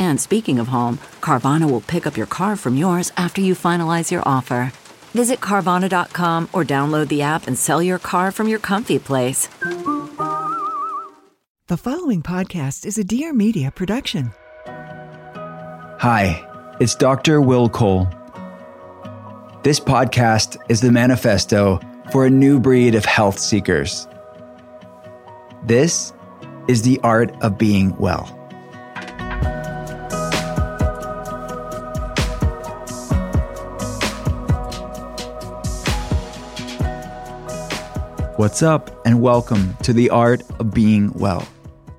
And speaking of home, Carvana will pick up your car from yours after you finalize your offer. Visit Carvana.com or download the app and sell your car from your comfy place. The following podcast is a Dear Media production. Hi, it's Dr. Will Cole. This podcast is the manifesto for a new breed of health seekers. This is the art of being well. What's up, and welcome to the art of being well.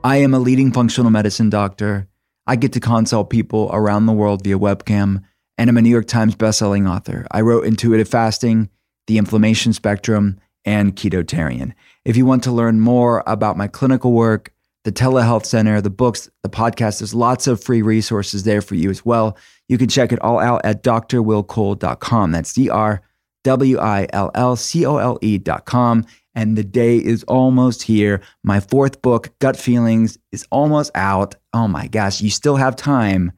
I am a leading functional medicine doctor. I get to consult people around the world via webcam and I'm a New York Times bestselling author. I wrote Intuitive Fasting, The Inflammation Spectrum, and Ketotarian. If you want to learn more about my clinical work, the telehealth center, the books, the podcast, there's lots of free resources there for you as well. You can check it all out at drwillcole.com. That's D R W I L L C O L E.com. And the day is almost here. My fourth book, Gut Feelings, is almost out. Oh my gosh, you still have time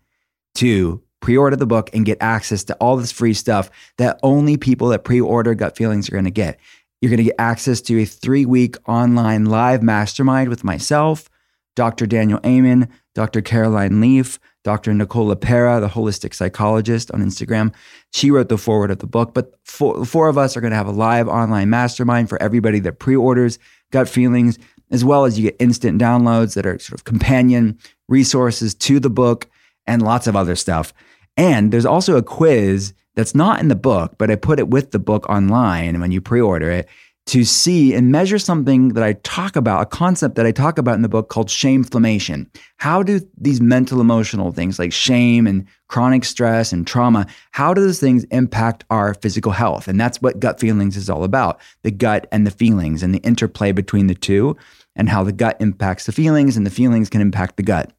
to pre order the book and get access to all this free stuff that only people that pre order gut feelings are going to get. You're going to get access to a three week online live mastermind with myself, Dr. Daniel Amen, Dr. Caroline Leaf, Dr. Nicole LePera, the holistic psychologist on Instagram. She wrote the forward of the book, but four, four of us are going to have a live online mastermind for everybody that pre orders gut feelings, as well as you get instant downloads that are sort of companion resources to the book and lots of other stuff. And there's also a quiz that's not in the book, but I put it with the book online when you pre order it to see and measure something that I talk about, a concept that I talk about in the book called shameflammation. How do these mental emotional things like shame and chronic stress and trauma, how do those things impact our physical health? And that's what gut feelings is all about the gut and the feelings and the interplay between the two, and how the gut impacts the feelings and the feelings can impact the gut.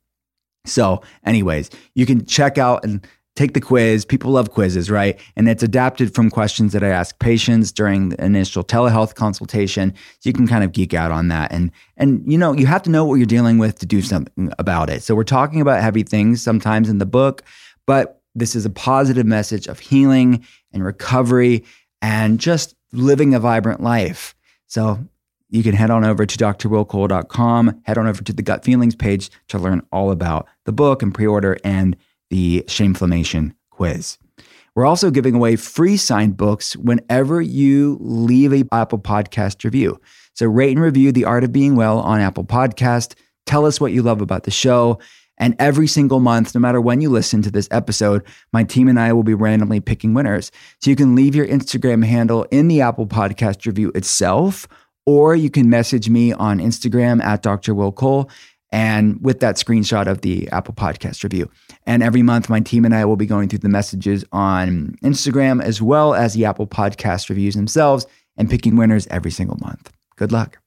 So, anyways, you can check out and take the quiz. People love quizzes, right? And it's adapted from questions that I ask patients during the initial telehealth consultation. So you can kind of geek out on that. And and you know, you have to know what you're dealing with to do something about it. So we're talking about heavy things sometimes in the book, but this is a positive message of healing and recovery and just living a vibrant life. So you can head on over to drwillcole.com, head on over to the gut feelings page to learn all about the book and pre-order and the Shameflammation quiz. We're also giving away free signed books whenever you leave a Apple Podcast review. So rate and review The Art of Being Well on Apple Podcast. Tell us what you love about the show. And every single month, no matter when you listen to this episode, my team and I will be randomly picking winners. So you can leave your Instagram handle in the Apple Podcast review itself, or you can message me on Instagram at Dr. Will Cole and with that screenshot of the Apple Podcast review. And every month, my team and I will be going through the messages on Instagram as well as the Apple Podcast reviews themselves and picking winners every single month. Good luck.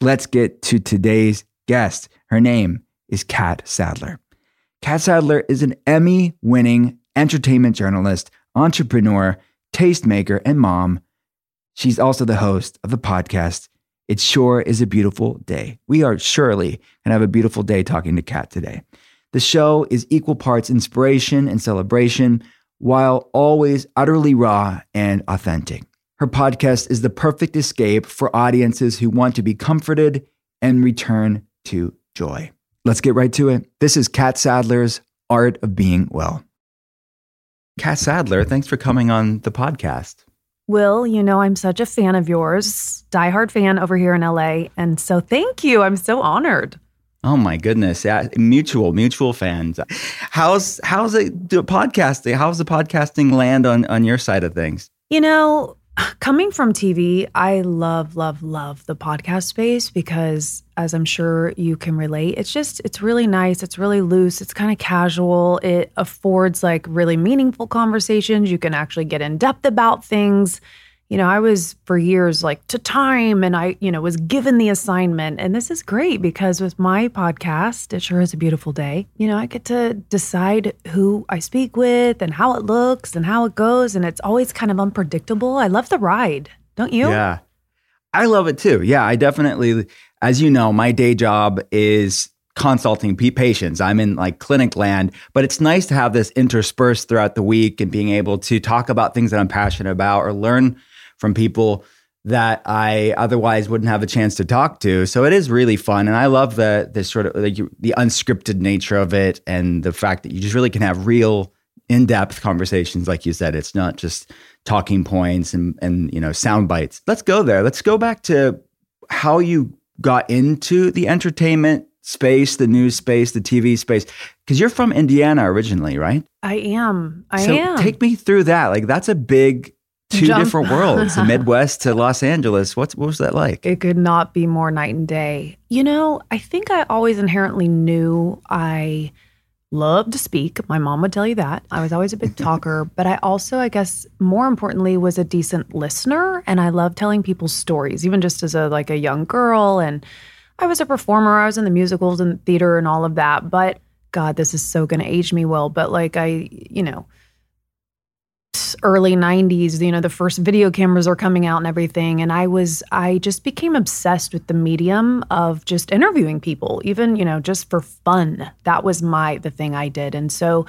Let's get to today's guest. Her name is Catt Sadler. Catt Sadler is an Emmy winning entertainment journalist, entrepreneur, tastemaker, and mom. She's also the host of the podcast it sure is a beautiful day. We are surely going to have a beautiful day talking to Catt today. The show is equal parts inspiration and celebration, while always utterly raw and authentic. Her podcast is the perfect escape for audiences who want to be comforted and return to joy. Let's get right to it. This is Catt Sadler's Art of Being Well. Catt Sadler, thanks for coming on the podcast. Will, you know, I'm such a fan of yours, diehard fan over here in LA. And so thank you. I'm so honored. Oh my goodness. Yeah, mutual, mutual fans. How's how's it do podcasting? How's the podcasting land on on your side of things? You know, coming from TV, I love, love, love the podcast space because, as I'm sure you can relate, it's just, it's really nice. It's really loose. It's kind of casual. It affords like really meaningful conversations. You can actually get in depth about things you know, I was for years like to time and I, you know, was given the assignment. And this is great because with my podcast, It Sure is a Beautiful Day, you know, I get to decide who I speak with and how it looks and how it goes. And it's always kind of unpredictable. I love the ride, don't you? Yeah. I love it too. Yeah, I definitely, as you know, my day job is consulting patients. I'm in like clinic land, but it's nice to have this interspersed throughout the week and being able to talk about things that I'm passionate about or learn from people that I otherwise wouldn't have a chance to talk to. So it is really fun, and I love the the sort of like the unscripted nature of it, and the fact that you just really can have real in depth conversations, like you said. It's not just talking points and and you know sound bites. Let's go there. Let's go back to how you got into the entertainment space, the news space, the TV space, because you're from Indiana originally, right? I am. I so am. Take me through that. Like that's a big two Jump. different worlds, the Midwest to Los Angeles. What's what was that like? It could not be more night and day. You know, I think I always inherently knew I loved to speak. My mom would tell you that. I was always a big talker, but I also, I guess, more importantly, was a decent listener and I love telling people stories, even just as a like a young girl and I was a performer. I was in the musicals and theater and all of that, but God, this is so going to age me well. But like I, you know, early 90s you know the first video cameras are coming out and everything. And i was i just became obsessed with the medium of just interviewing people even you know just for fun. That was my the thing i did. And so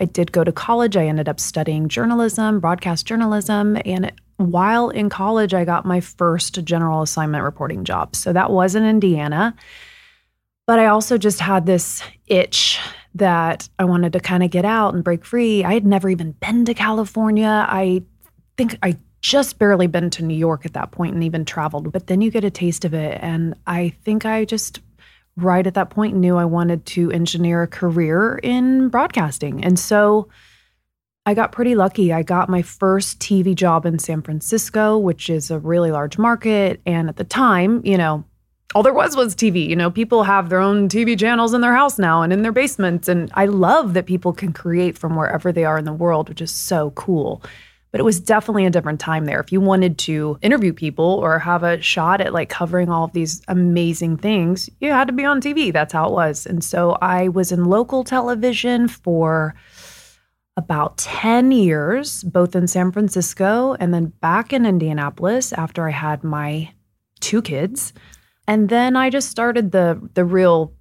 i did go to college. I ended up studying journalism broadcast journalism. And while in college i got my first general assignment reporting job. So that was in indiana. But i also just had this itch that I wanted to kind of get out and break free. I had never even been to California. I think I just barely been to New York at that point and even traveled, but then you get a taste of it. And I think I just right at that point knew I wanted to engineer a career in broadcasting. And so I got pretty lucky. I got my first TV job in San Francisco, which is a really large market. And at the time, you know, all there was was TV. You know, people have their own TV channels in their house now and in their basements. And I love that people can create from wherever they are in the world, which is so cool. But it was definitely a different time there. If you wanted to interview people or have a shot at like covering all of these amazing things, you had to be on TV. That's how it was. And so I was in local television for about 10 years, both in San Francisco and then back in Indianapolis after I had my two kids. And then I just started the the real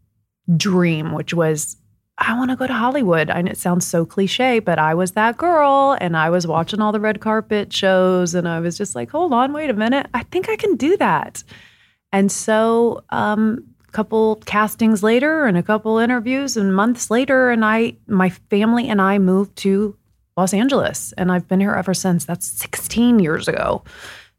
dream, which was I want to go to Hollywood. And it sounds so cliche, but I was that girl and I was watching all the red carpet shows and I was just like, hold on, wait a minute. I think I can do that. And so um, a couple castings later and a couple interviews and months later, and I my family and I moved to Los Angeles. And I've been here ever since. That's 16 years ago.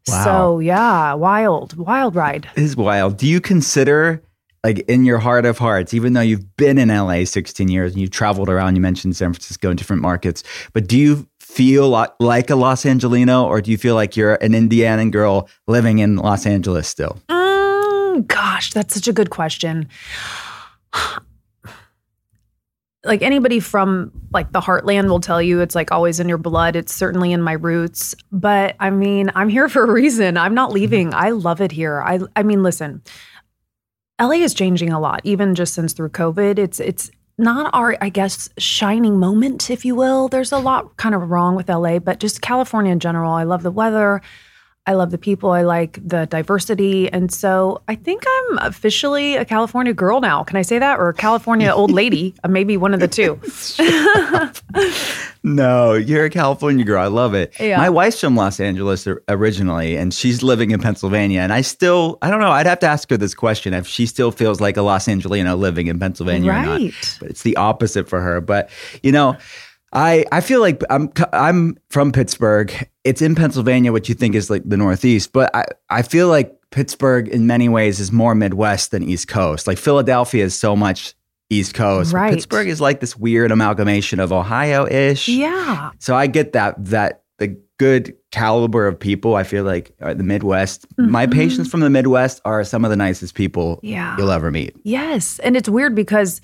Wow. So yeah, wild, wild ride. It is wild. Do you consider like in your heart of hearts, even though you've been in LA 16 years and you've traveled around, you mentioned San Francisco and different markets, but do you feel like a Los Angelino or do you feel like you're an Indiana girl living in Los Angeles still? Mm, gosh, that's such a good question like anybody from like the heartland will tell you it's like always in your blood. It's certainly in my roots. But i mean i'm here for a reason. I'm not mm-hmm. leaving. I love it here. I i mean listen la is changing a lot even just since through covid. It's it's not our i guess shining moment if you will. There's a lot kind of wrong with la but just california in general. I love the weather I love the people. I like the diversity. And so I think I'm officially a California girl now. Can I say that? Or a California old lady? Uh, maybe one of the two. no, you're a California girl. I love it. Yeah. My wife's from Los Angeles originally, and she's living in Pennsylvania. And I still, I don't know, I'd have to ask her this question if she still feels like a Los Angelino living in Pennsylvania right. or not. But it's the opposite for her. But, you know, I, I feel like I'm I'm from Pittsburgh. It's in Pennsylvania, which you think is like the Northeast, but I, I feel like Pittsburgh in many ways is more Midwest than East Coast. Like Philadelphia is so much East Coast. Right. Pittsburgh is like this weird amalgamation of Ohio-ish. Yeah. So I get that that the good caliber of people I feel like are the Midwest. My Mhm. patients from the Midwest are some of the nicest people Yeah. you'll ever meet. Yes. And it's weird because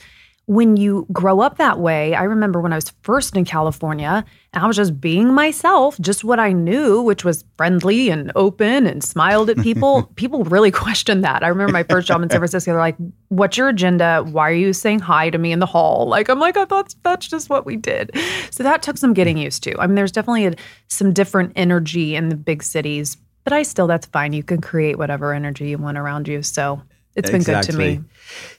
when you grow up that way, I remember when I was first in California and I was just being myself, just what I knew, which was friendly and open and smiled at people. people really questioned that. I remember my first job in San Francisco, they're like, What's your agenda? Why are you saying hi to me in the hall? Like, I'm like, oh, I thought that's just what we did. So that took some getting used to. I mean, there's definitely a, some different energy in the big cities, but I still, that's fine. You can create whatever energy you want around you. So it's been good to me.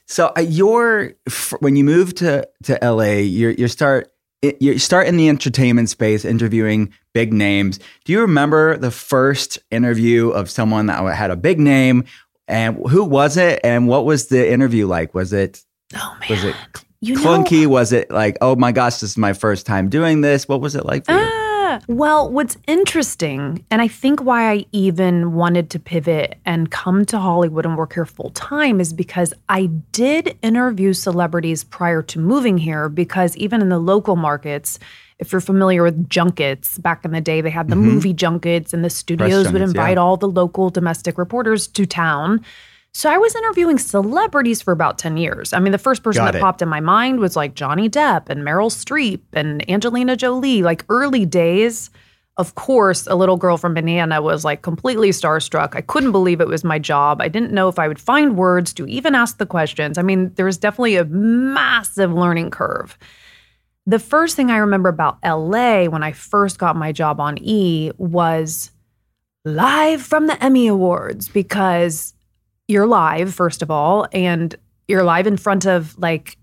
So uh, you're when you move to to LA, you're you start you start in the entertainment space interviewing big names. Do you remember the first interview of someone that had a big name? And who was it? And what was the interview like? Was it Oh, man. was it You know- clunky? was it like, oh my gosh, this is my first time doing this? What was it like for you? Ah, well, what's interesting, and I think why I even wanted to pivot and come to Hollywood and work here full time is because I did interview celebrities prior to moving here. Because even in the local markets, if you're familiar with junkets, back in the day, they had the movie junkets, and the studios would junkets, yeah. invite all the local domestic reporters to town. So I was interviewing celebrities for about 10 years. I mean, the first person Got that it. popped in my mind was like Johnny Depp and Meryl Streep and Angelina Jolie, like early days. Of course, a little girl from Indiana was like completely starstruck. I couldn't believe it was my job. I didn't know if I would find words to even ask the questions. I mean, there was definitely a massive learning curve. The first thing I remember about LA when I first got my job on E was live from the Emmy Awards because you're live, first of all, and you're live in front of like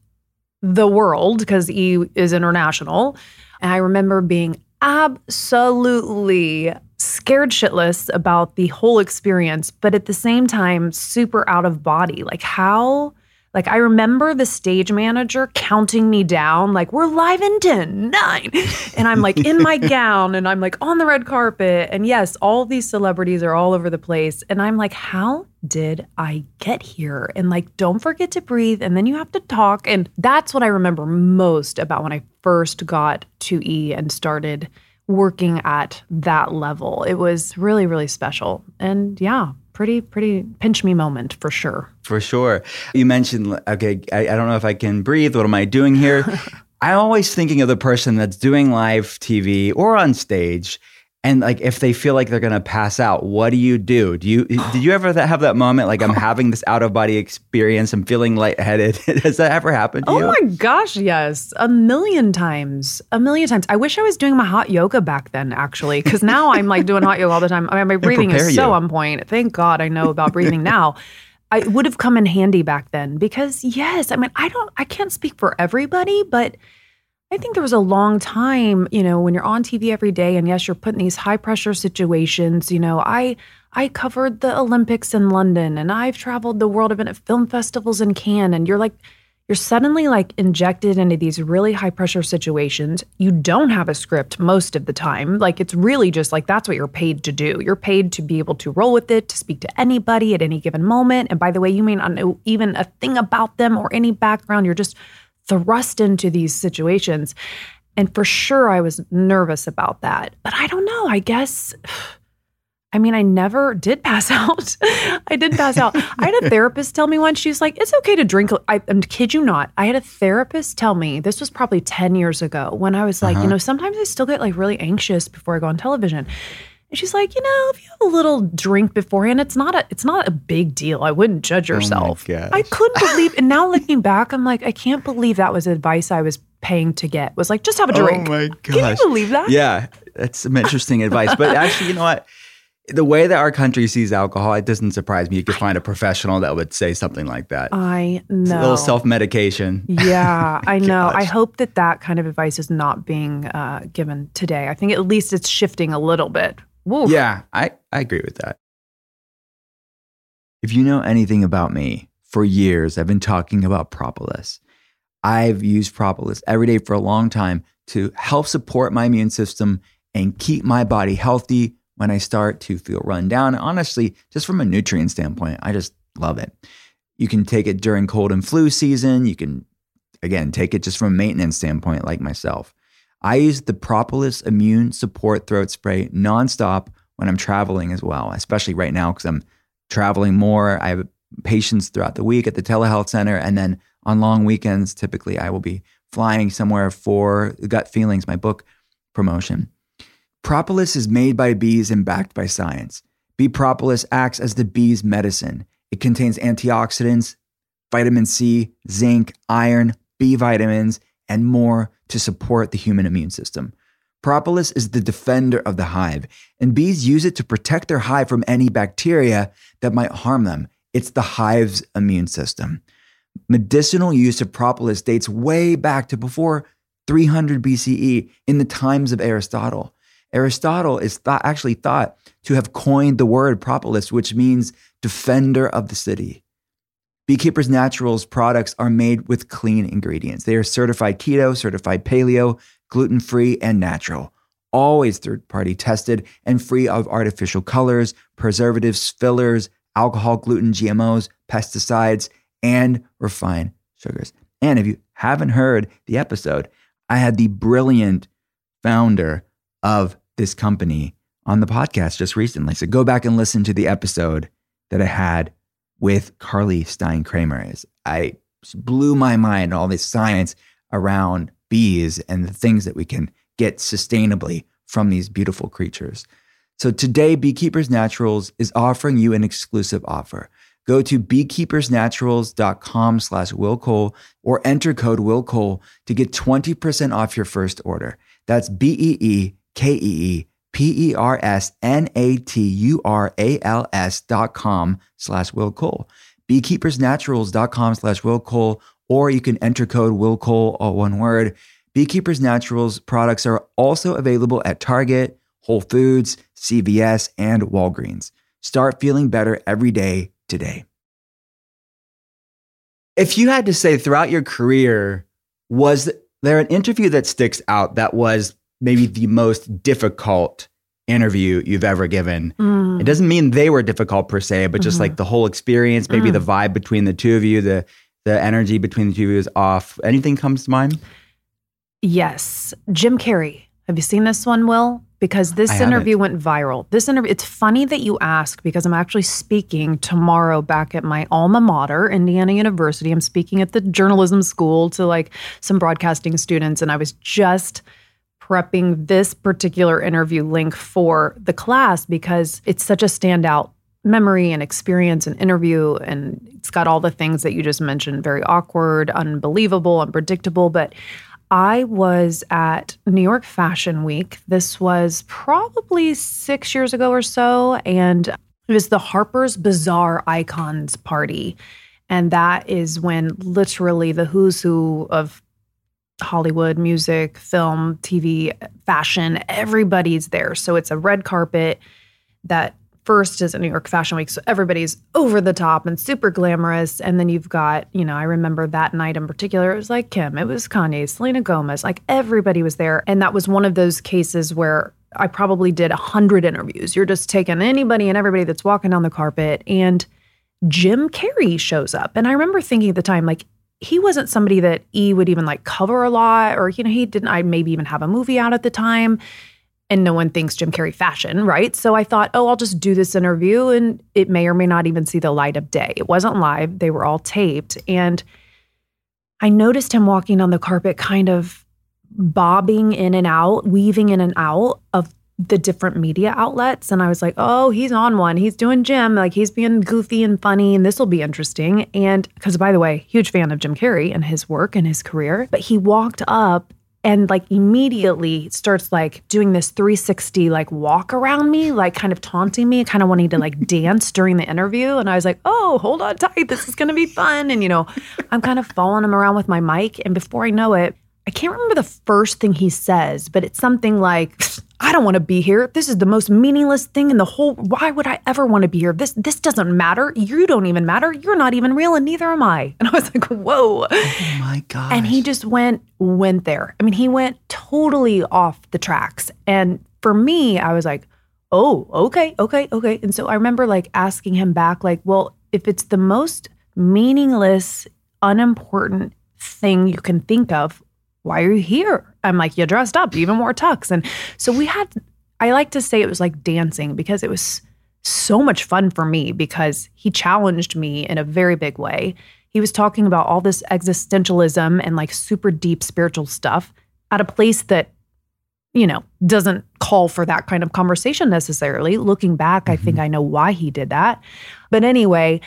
the world because E is international. And I remember being absolutely scared shitless about the whole experience, but at the same time, super out of body. Like, how? Like, I remember the stage manager counting me down, like, we're live in 10, 9. And I'm like in my gown and I'm like on the red carpet. And yes, all these celebrities are all over the place. And I'm like, how did I get here? And like, don't forget to breathe. And then you have to talk. And that's what I remember most about when I first got to E and started working at that level. It was really, really special. And yeah, pretty, pretty pinch me moment for sure. For sure. You mentioned, okay, I, I don't know if I can breathe. What am I doing here? I'm always thinking of the person that's doing live TV or on stage. And like, if they feel like they're gonna pass out, what do you do? Do you did you ever have that moment like I'm having this out of body experience? I'm feeling lightheaded. Has that ever happened to you? Oh you? my gosh, yes. A million times. A million times. I wish I was doing my hot yoga back then, actually, because now I'm like doing hot yoga all the time. I mean, my breathing is so you. on point. Thank God I know about breathing now. I would have come in handy back then because, yes, I mean, I don't, I can't speak for everybody, but I think there was a long time, you know, when you're on TV every day and yes, you're put in these high pressure situations, you know, I I covered the Olympics in London and I've traveled the world. I've been at film festivals in Cannes and you're like you're suddenly like injected into these really high pressure situations. You don't have a script most of the time. Like it's really just like that's what you're paid to do. You're paid to be able to roll with it, to speak to anybody at any given moment. And by the way, you may not know even a thing about them or any background. You're just thrust into these situations. And for sure, I was nervous about that. But I don't know. I guess, I mean, I never did pass out. I did pass out. I had a therapist tell me once, she's like, it's okay to drink. I, I kid you not. I had a therapist tell me, this was probably 10 years ago, when I was like, you uh-huh. know, sometimes I still get like really anxious before I go on television. And she's like, you know, if you have a little drink beforehand, it's not a it's not a big deal. I wouldn't judge yourself. gosh. I couldn't believe and now looking back, I'm like, I can't believe that was advice I was paying to get. Was like, just have a drink. Oh my Can you gosh. believe that? Yeah, that's some interesting advice. But actually, you know what? The way that our country sees alcohol, it doesn't surprise me. You could find a professional that would say something like that. I It's know. A little self medication. Yeah, I know. I hope that that kind of advice is not being uh, given today. I think at least it's shifting a little bit. Woo. Yeah, I, I agree with that. If you know anything about me, for years I've been talking about propolis. I've used propolis every day for a long time to help support my immune system and keep my body healthy when I start to feel run down. Honestly, just from a nutrient standpoint, I just love it. You can take it during cold and flu season. You can, again, take it just from a maintenance standpoint, like myself. I use the Propolis Immune Support Throat Spray nonstop when I'm traveling as well, especially right now because I'm traveling more. I have patients throughout the week at the telehealth center. And then on long weekends, typically I will be flying somewhere for Gut Feelings, my book promotion. Propolis is made by bees and backed by science. Bee propolis acts as the bee's medicine. It contains antioxidants, vitamin C, zinc, iron, B vitamins, and more to support the human immune system. Propolis is the defender of the hive, and bees use it to protect their hive from any bacteria that might harm them. It's the hive's immune system. Medicinal use of propolis dates way back to before 300 BCE in the times of Aristotle. Aristotle is thought, actually thought to have coined the word propolis, which means defender of the city. Beekeepers Naturals products are made with clean ingredients. They are certified keto, certified paleo, gluten free, and natural. Always third party tested and free of artificial colors, preservatives, fillers, alcohol, gluten, GMOs, pesticides, and refined sugars. And if you haven't heard the episode, I had the brilliant founder of this company on the podcast just recently. So go back and listen to the episode that I had with Carly Stein Kramer. is. I blew my mind all this science around bees and the things that we can get sustainably from these beautiful creatures. So today, Beekeepers Naturals is offering you an exclusive offer. Go to beekeepersnaturals.com slash willcole or enter code willcole to get 20% off your first order. That's B-E-E-K-E-E P-E-R-S-N-A-T-U-R-A-L-S dot com slash willcole. Beekeepersnaturals.com slash willcole or you can enter code willcole, all one word. Beekeepers Naturals products are also available at Target, Whole Foods, CVS, and Walgreens. Start feeling better every day today. If you had to say throughout your career, was there an interview that sticks out that was maybe the most difficult interview you've ever given? Mm. It doesn't mean they were difficult per se, but just Mhm. like the whole experience, maybe the vibe between the two of you, the the energy between the two of you is off. Anything comes to mind? Yes. Jim Carrey. Have you seen this one, Will? Because this interview went viral. This interview, it's funny that you ask because I'm actually speaking tomorrow back at my alma mater, Indiana University. I'm speaking at the journalism school to like some broadcasting students. And I was just prepping this particular interview link for the class because it's such a standout memory and experience and interview. And it's got all the things that you just mentioned very awkward, unbelievable, unpredictable. But I was at New York Fashion Week. This was probably six years ago or so. And it was the Harper's Bazaar Icons Party. And that is when literally the who's who of Hollywood, music, film, TV, fashion, everybody's there. So it's a red carpet that first is at New York Fashion Week. So everybody's over the top and super glamorous. And then you've got, you know, I remember that night in particular, it was like Kim, it was Kanye, Selena Gomez, like everybody was there. And that was one of those cases where I probably did a hundred interviews. You're just taking anybody and everybody that's walking down the carpet. And Jim Carrey shows up. And I remember thinking at the time, like, he wasn't somebody that E would even like cover a lot, or, you know, he didn't, I maybe even have a movie out at the time. And no one thinks Jim Carrey fashion, right? So I thought, oh, I'll just do this interview and it may or may not even see the light of day. It wasn't live, they were all taped. And I noticed him walking on the carpet, kind of bobbing in and out, weaving in and out of the different media outlets. And I was like, oh, he's on one. He's doing Jim. Like he's being goofy and funny, and this will be interesting. And because, by the way, huge fan of Jim Carrey and his work and his career. But he walked up and like immediately starts like doing this 360 like walk around me, like kind of taunting me, kind of wanting to like dance during the interview. And I was like, oh, hold on tight. This is going to be fun. And, you know, I'm kind of following him around with my mic. And before I know it, I can't remember the first thing he says, but it's something like, I don't want to be here. This is the most meaningless thing in the whole. Why would I ever want to be here? This this doesn't matter. You don't even matter. You're not even real, and neither am I. And I was like, whoa. Oh my god. And he just went went there. I mean, he went totally off the tracks. And for me, I was like, oh, okay, okay, okay. And so I remember like asking him back, like, well, if it's the most meaningless, unimportant thing you can think of, why are you here? I'm like, you dressed up, even more tux. And so we had, I like to say it was like dancing because it was so much fun for me because he challenged me in a very big way. He was talking about all this existentialism and like super deep spiritual stuff at a place that, you know, doesn't call for that kind of conversation necessarily. Looking back, I think mm-hmm. I know why he did that. But anyway,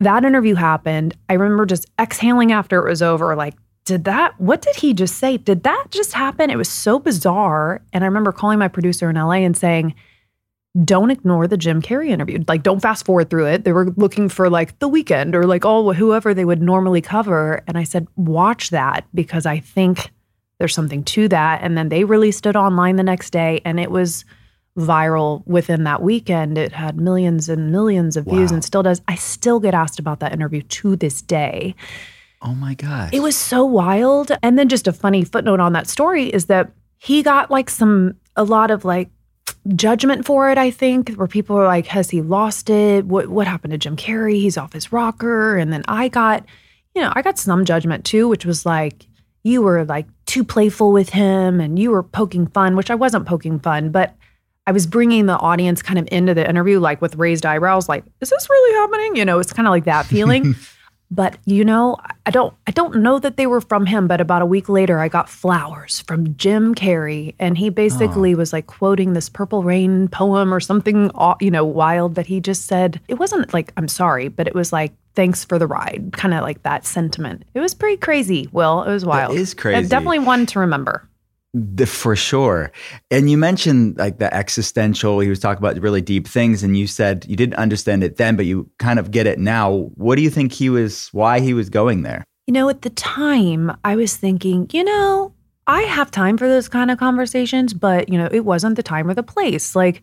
that interview happened. I remember just exhaling after it was over, like, did that, what did he just say? Did that just happen? It was so bizarre. And I remember calling my producer in LA and saying, don't ignore the Jim Carrey interview. Like, don't fast forward through it. They were looking for like the weekend or like all whoever they would normally cover. And I said, watch that because I think there's something to that. And then they released it online the next day and it was viral within that weekend. It had millions and millions of views Wow. and still does. I still get asked about that interview to this day. Oh my gosh. It was so wild. And then just a funny footnote on that story is that he got like some a lot of like judgment for it, I think, where people were like, has he lost it? What what happened to Jim Carrey? He's off his rocker. And then I got, you know, I got some judgment too, which was like, you were like too playful with him and you were poking fun, which I wasn't poking fun, but I was bringing the audience kind of into the interview, like with raised eyebrows, like, is this really happening? You know, it's kind of like that feeling. but you know, I don't, I don't know that they were from him. But about a week later, I got flowers from Jim Carrey, and he basically was like quoting this Purple Rain poem or something, you know, wild. But he just said it wasn't like I'm sorry, but it was like thanks for the ride, kind of like that sentiment. It was pretty crazy. Will it was wild. is Uh, crazy. Definitely one to remember. The, for sure. And you mentioned like the existential, he was talking about really deep things, and you said you didn't understand it then, but you kind of get it now. What do you think he was, why he was going there? You know, at the time, I was thinking, you know, I have time for those kind of conversations, but, you know, it wasn't the time or the place. Like,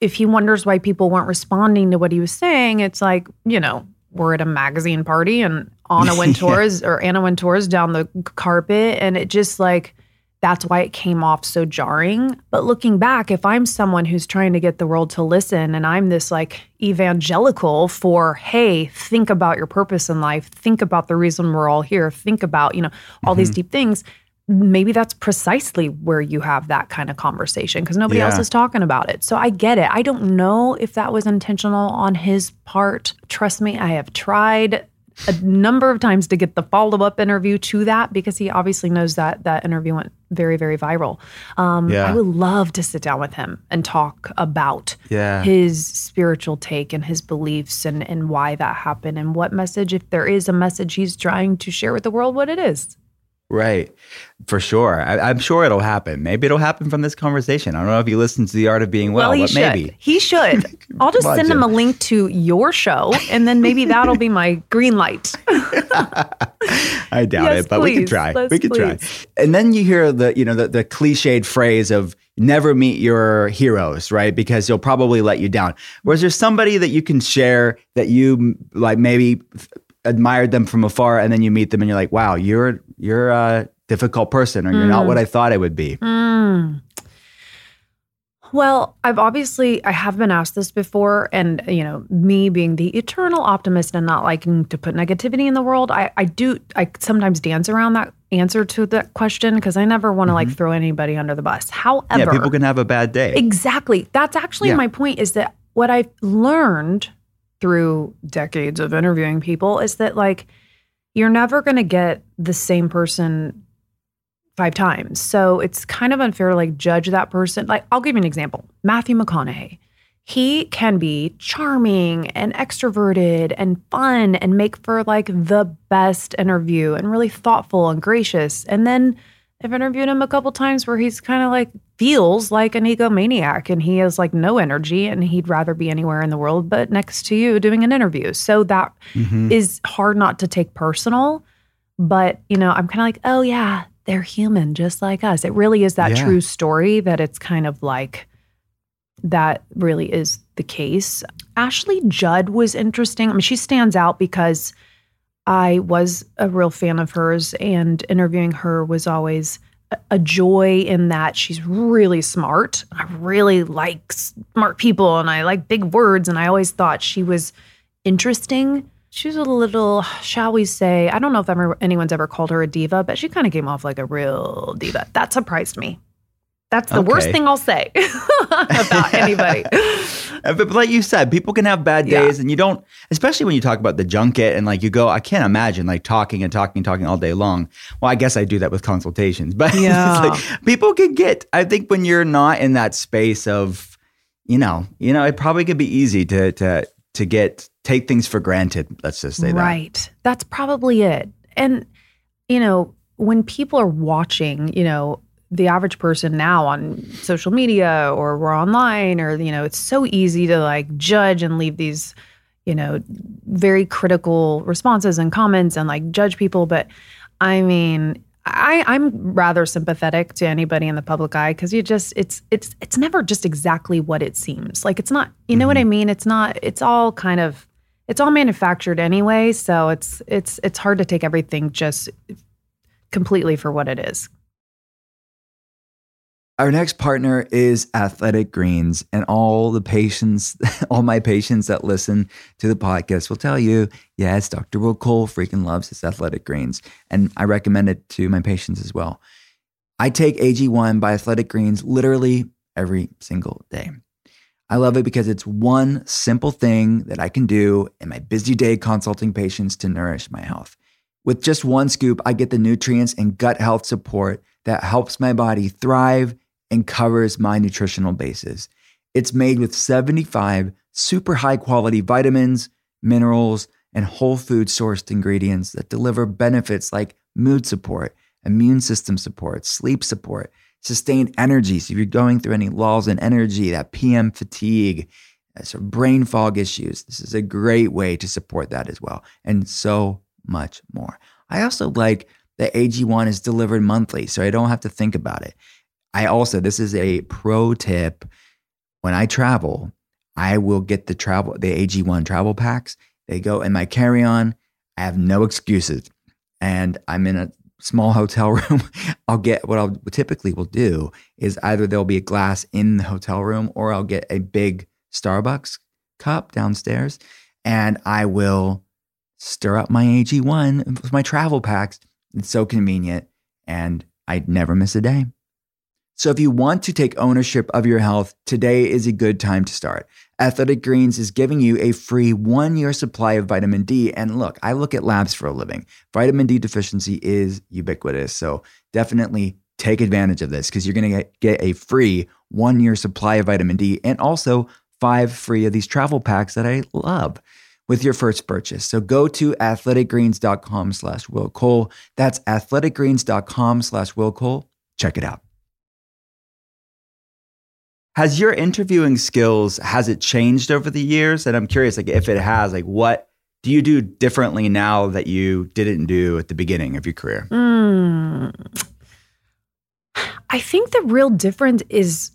if he wonders why people weren't responding to what he was saying, it's like, you know, we're at a magazine party and Anna Wintour's or Anna Wintour's down the carpet. And it just like, that's why it came off so jarring. But looking back, if I'm someone who's trying to get the world to listen and I'm this like evangelical for, hey, think about your purpose in life, think about the reason we're all here, think about, you know, all these mm-hmm. deep things, maybe that's precisely where you have that kind of conversation because nobody else is talking about it. So I get it. I don't know if that was intentional on his part. Trust me, I have tried a number of times to get the follow-up interview to that because he obviously knows that that interview went very very viral. Um, Yeah. I would love to sit down with him and talk about Yeah. his spiritual take and his beliefs and and why that happened and what message if there is a message he's trying to share with the world what it is. Right. For sure. I, I'm sure it'll happen. Maybe it'll happen from this conversation. I don't know if you listen to The Art of Being Well, he but should. maybe. He should. I'll just send him a link to your show, and then maybe that'll be my green light. I doubt Yes, it, but we can try. Let's we can try. And then you hear the, you know, the, the cliched phrase of never meet your heroes, right? Because you'll probably let you down. Was there somebody that you can share that you like maybe admired them from afar and then you meet them and you're like, wow, you're you're a difficult person or you're not what I thought I would be. Mm. Well, I've obviously I have been asked this before, and you know, me being the eternal optimist and not liking to put negativity in the world, I I do I sometimes dance around that answer to that question because I never want to like throw anybody under the bus. However, Mm-hmm. Yeah, people can have a bad day. Exactly. That's actually Yeah. my point is that what I've learned through decades of interviewing people is that like you're never going to get the same person five times. So it's kind of unfair to like judge that person. Like I'll give you an example. Matthew McConaughey. He can be charming and extroverted and fun and make for like the best interview and really thoughtful and gracious. And then I've interviewed him a couple times where he's kind of like feels like an egomaniac and he has like no energy and he'd rather be anywhere in the world but next to you doing an interview. So that is Mhm. hard not to take personal. But, you know, I'm kind of like, oh, yeah, they're human just like us. It really is that Yeah. true story that it's kind of like that really is the case. Ashley Judd was interesting. I mean, she stands out because I was a real fan of hers, and interviewing her was always a- joy in that she's really smart. I really like smart people and I like big words, and I always thought she was interesting. She's a little, shall we say, I don't know if ever, anyone's ever called her a diva, but she kind of came off like a real diva. That surprised me. That's the worst thing I'll say about anybody. Uh, But, like you said, people can have bad Yeah. days, and you don't, especially when you talk about the junket and like you go, I can't imagine like talking and talking and talking all day long. Well, I guess I do that with consultations, but it's Yeah. like, people can get, I think when you're not in that space of, you know, you know, it probably could be easy to, to, to get, take things for granted. Let's just say that. Right. That's probably it. And, you know, when people are watching, you know, the average person now on social media or we're online or, you know, it's so easy to like judge and leave these, you know, very critical responses and comments and like judge people. But I mean, I, I'm rather sympathetic to anybody in the public eye because you just it's it's it's never just exactly what it seems. Like it's not you know what I mm-hmm. mean? It's not it's all kind of it's all manufactured anyway, so it's it's it's hard to take everything just completely for what it is. Our next partner is Athletic Greens, and all the patients, all my patients that listen to the podcast will tell you, yes, Dr. Will Cole freaking loves his Athletic Greens, and I recommend it to my patients as well. I take AG1 by Athletic Greens literally every single day. I love it because it's one simple thing that I can do in my busy day consulting patients to nourish my health. With just one scoop, I get the nutrients and gut health support that helps my body thrive and covers my nutritional bases. It's made with 75 super high quality vitamins, minerals, and whole food sourced ingredients that deliver benefits like mood support, immune system support, sleep support, sustained energy. So if you're going through any lulls in energy, that PM fatigue, uh, sort of brain fog issues, this is a great way to support that as well. And so much more. I also like that AG1 is delivered monthly, so I don't have to think about it. I also, this is a pro tip. When I travel, I will get the travel, the AG1 travel packs. They go in my carry on. I have no excuses. And I'm in a small hotel room. I'll get what I'll typically will do is either there'll be a glass in the hotel room or I'll get a big Starbucks cup downstairs and I will stir up my AG1 with my travel packs. It's so convenient and I never miss a day. So if you want to take ownership of your health, today is a good time to start. Athletic Greens is giving you a free one year supply of vitamin D. And look, I look at labs for a living. Vitamin D deficiency is ubiquitous. So definitely take advantage of this because you're going to get a free one year supply of vitamin D and also five free of these travel packs that I love with your first purchase. So go to athleticgreens.com slash Will Cole. That's athleticgreens.com slash Will Cole. Check it out. Has your interviewing skills, has it changed over the years? And I'm curious, like if it has, like what do you do differently now that you didn't do at the beginning of your career? Mm. I think the real difference is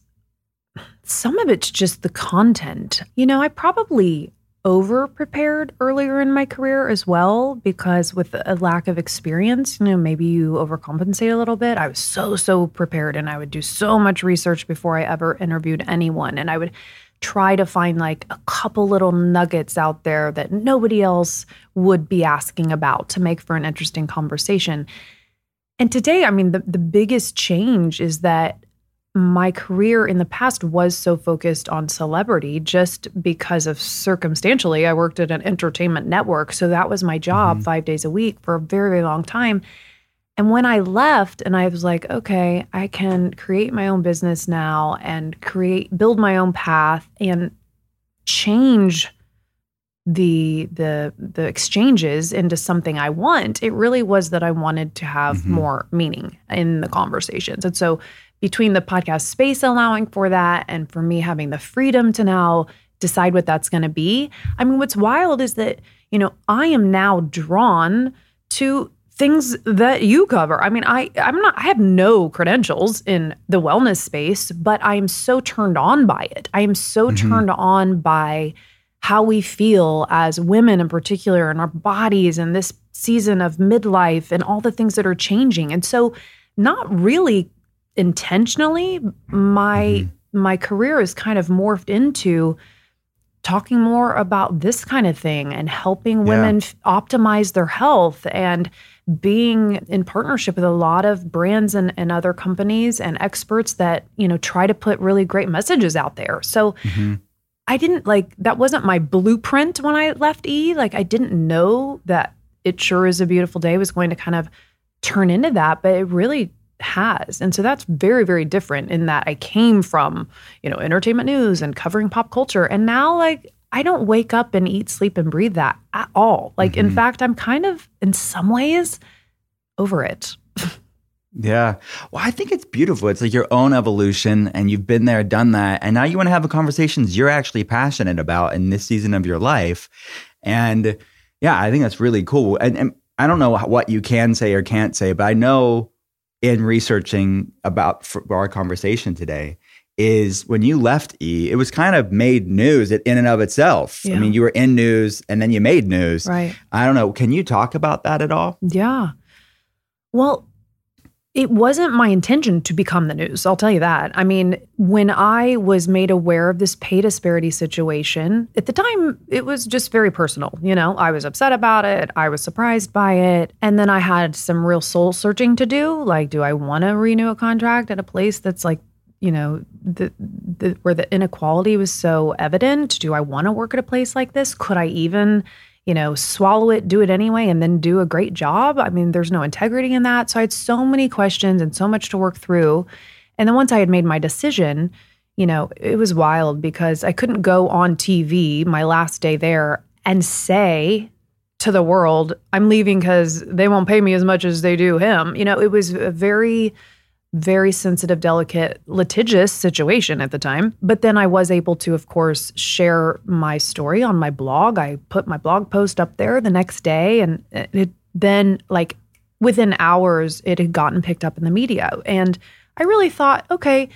some of it's just the content. You know, I probably over prepared earlier in my career as well because with a lack of experience, you know, maybe you overcompensate a little bit. I was so, so prepared and I would do so much research before I ever interviewed anyone. And I would try to find like a couple little nuggets out there that nobody else would be asking about to make for an interesting conversation. And today, I mean, the, the biggest change is that my career in the past was so focused on celebrity just because of circumstantially, I worked at an entertainment network. So that was my job mm-hmm. five days a week for a very, very long time. And when I left and I was like, okay, I can create my own business now and create, build my own path and change the the the exchanges into something I want, it really was that I wanted to have mm-hmm. more meaning in the conversations. And so between the podcast space allowing for that and for me having the freedom to now decide what that's going to be. I mean what's wild is that, you know, I am now drawn to things that you cover. I mean, I I'm not I have no credentials in the wellness space, but I am so turned on by it. I am so mm-hmm. turned on by how we feel as women in particular and our bodies and this season of midlife and all the things that are changing. And so not really intentionally my mm-hmm. my career is kind of morphed into talking more about this kind of thing and helping women f- optimize their health and being in partnership with a lot of brands and, and other companies and experts that you know try to put really great messages out there. So mm-hmm. i didn't like that wasn't my blueprint when i left e. Like i didn't know that it sure is a beautiful day was going to kind of turn into that but it really has and so that's very very different in that i came from you know entertainment news and covering pop culture and now like i don't wake up and eat sleep and breathe that at all like in mm-hmm. fact i'm kind of in some ways over it Yeah. Well, I think it's beautiful. It's like your own evolution, and you've been there, done that. And now you want to have the conversations you're actually passionate about in this season of your life. And yeah, I think that's really cool. And, and I don't know what you can say or can't say, but I know in researching about for our conversation today is when you left E, it was kind of made news in and of itself. I mean, you were in news and then you made news. right I don't know. Can you talk about that at all? Yeah. Well, it wasn't my intention to become the news. I'll tell you that. I mean, when I was made aware of this pay disparity situation, at the time, it was just very personal. You know, I was upset about it. I was surprised by it. And then I had some real soul searching to do. Like, do I want to renew a contract at a place that's like, you know, the, the where the inequality was so evident? Do I want to work at a place like this? Could I even you know, swallow it, do it anyway, and then do a great job. I mean, there's no integrity in that. So I had so many questions and so much to work through. And then once I had made my decision, you know, it was wild because I couldn't go on TV my last day there and say to the world, I'm leaving because they won't pay me as much as they do him. You know, it was a very, very sensitive, delicate, litigious situation at the time. But then I was able to, of course, share my story on my blog. I put my blog post up there the next day, and it then, like, within hours, it had gotten picked up in the media. And I really thought, okay,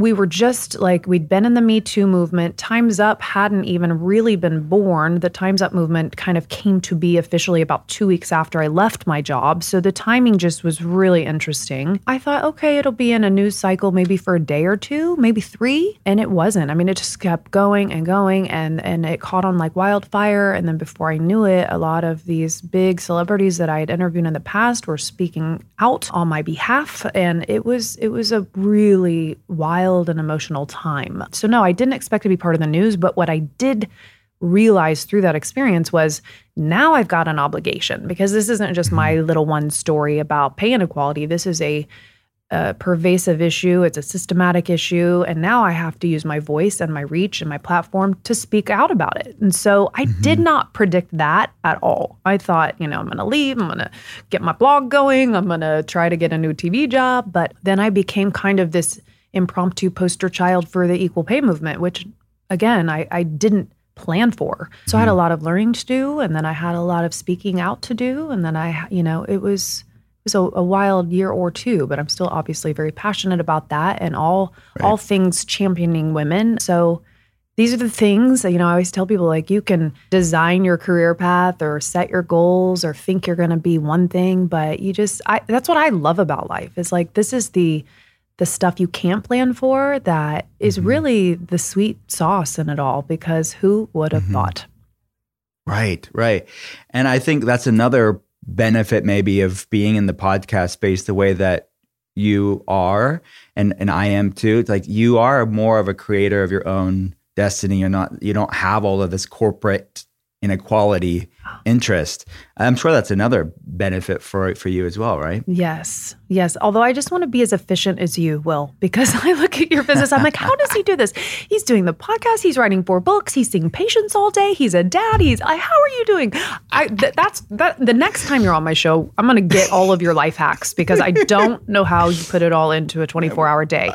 we were just like we'd been in the Me Too movement. Time's Up hadn't even really been born. The Time's Up movement kind of came to be officially about two weeks after I left my job. So the timing just was really interesting. I thought, okay, it'll be in a news cycle maybe for a day or two, maybe three. And it wasn't. I mean, it just kept going and going and and it caught on like wildfire. And then before I knew it, a lot of these big celebrities that I had interviewed in the past were speaking out on my behalf. And it was it was a really wild and emotional time. So no, I didn't expect to be part of the news, but what I did realize through that experience was now I've got an obligation because this isn't just my mm-hmm. little one story about pay inequality. This is a, a pervasive issue, it's a systematic issue. And now I have to use my voice and my reach and my platform to speak out about it. And so I mm-hmm. did not predict that at all. I thought, you know, I'm going to leave, I'm going to get my blog going, I'm going to try to get a new TV job. But then I became kind of this impromptu poster child for the equal pay movement, which again, I, I didn't plan for. So I had a mm-hmm. lot of learning to do, and then I had a lot of speaking out to do, and then I, you know, it was it was a, a wild year or two, but I'm still obviously very passionate about that and all all things championing women. So these are the things that, you know I always tell people like you can design your career path or set your goals or think you're going to be one thing, but you just I that's what I love about life. Is like this is the the stuff you can't plan for that is mm-hmm. really the sweet sauce in it all because who would have mm-hmm. thought? Right, right. And I think that's another benefit maybe of being in the podcast space the way that you are and and I am too. It's like you are more of a creator of your own destiny. You're not you don't have all of this corporate inequality oh. interest. I'm sure that's another benefit for for you as well, right? Yes, yes. Although I just want to be as efficient as you, Will, because I look at your business. I'm like, how does he do this? He's doing the podcast. He's writing four books. He's seeing patients all day. He's a dad. He's. I, how are you doing? I. Th- that's that. The next time you're on my show, I'm gonna get all of your life hacks because I don't know how you put it all into a 24 hour day.